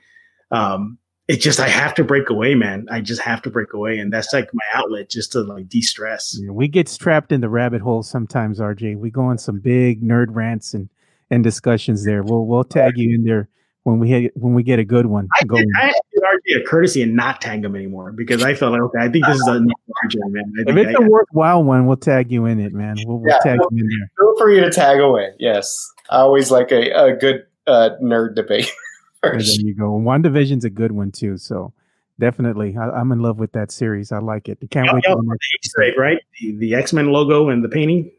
um, it just I have to break away, man. I just have to break away, and that's like my outlet just to like de stress. Yeah, we get trapped in the rabbit hole sometimes, RJ. We go on some big nerd rants and and discussions there. We'll we'll tag you in there when we hit, when we get a good one. I, did, I RJ a courtesy and not tag him anymore because I felt like okay, I think this is a RJ man. if it's I, a worthwhile one, we'll tag you in it, man. We'll, we'll yeah, tag you in there. Feel free to tag away. Yes, I always like a, a good uh, nerd debate. there you go. WandaVision's a good one too. So definitely, I, am in love with that series. I like it. I can't yep, wait. Yep, the Easter egg, right? The, the X Men logo and the painting.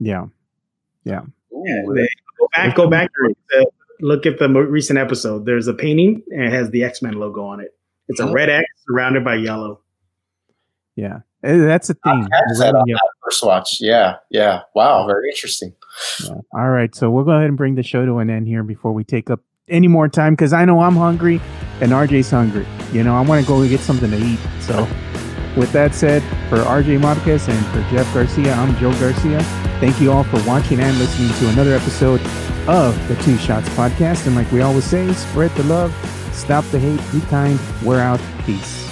Yeah, yeah. yeah go back, go back look at the most recent episode. There's a painting and it has the X Men logo on it. It's a oh. red X surrounded by yellow. Yeah, that's a thing. first watch. Yeah, yeah. Wow, very interesting. Yeah. All right, so we'll go ahead and bring the show to an end here before we take up any more time because I know I'm hungry and RJ's hungry. You know, I want to go and get something to eat. So, with that said, for RJ Marquez and for Jeff Garcia, I'm Joe Garcia. Thank you all for watching and listening to another episode of the Two Shots podcast. And like we always say, spread the love, stop the hate, be kind, we're out. Peace.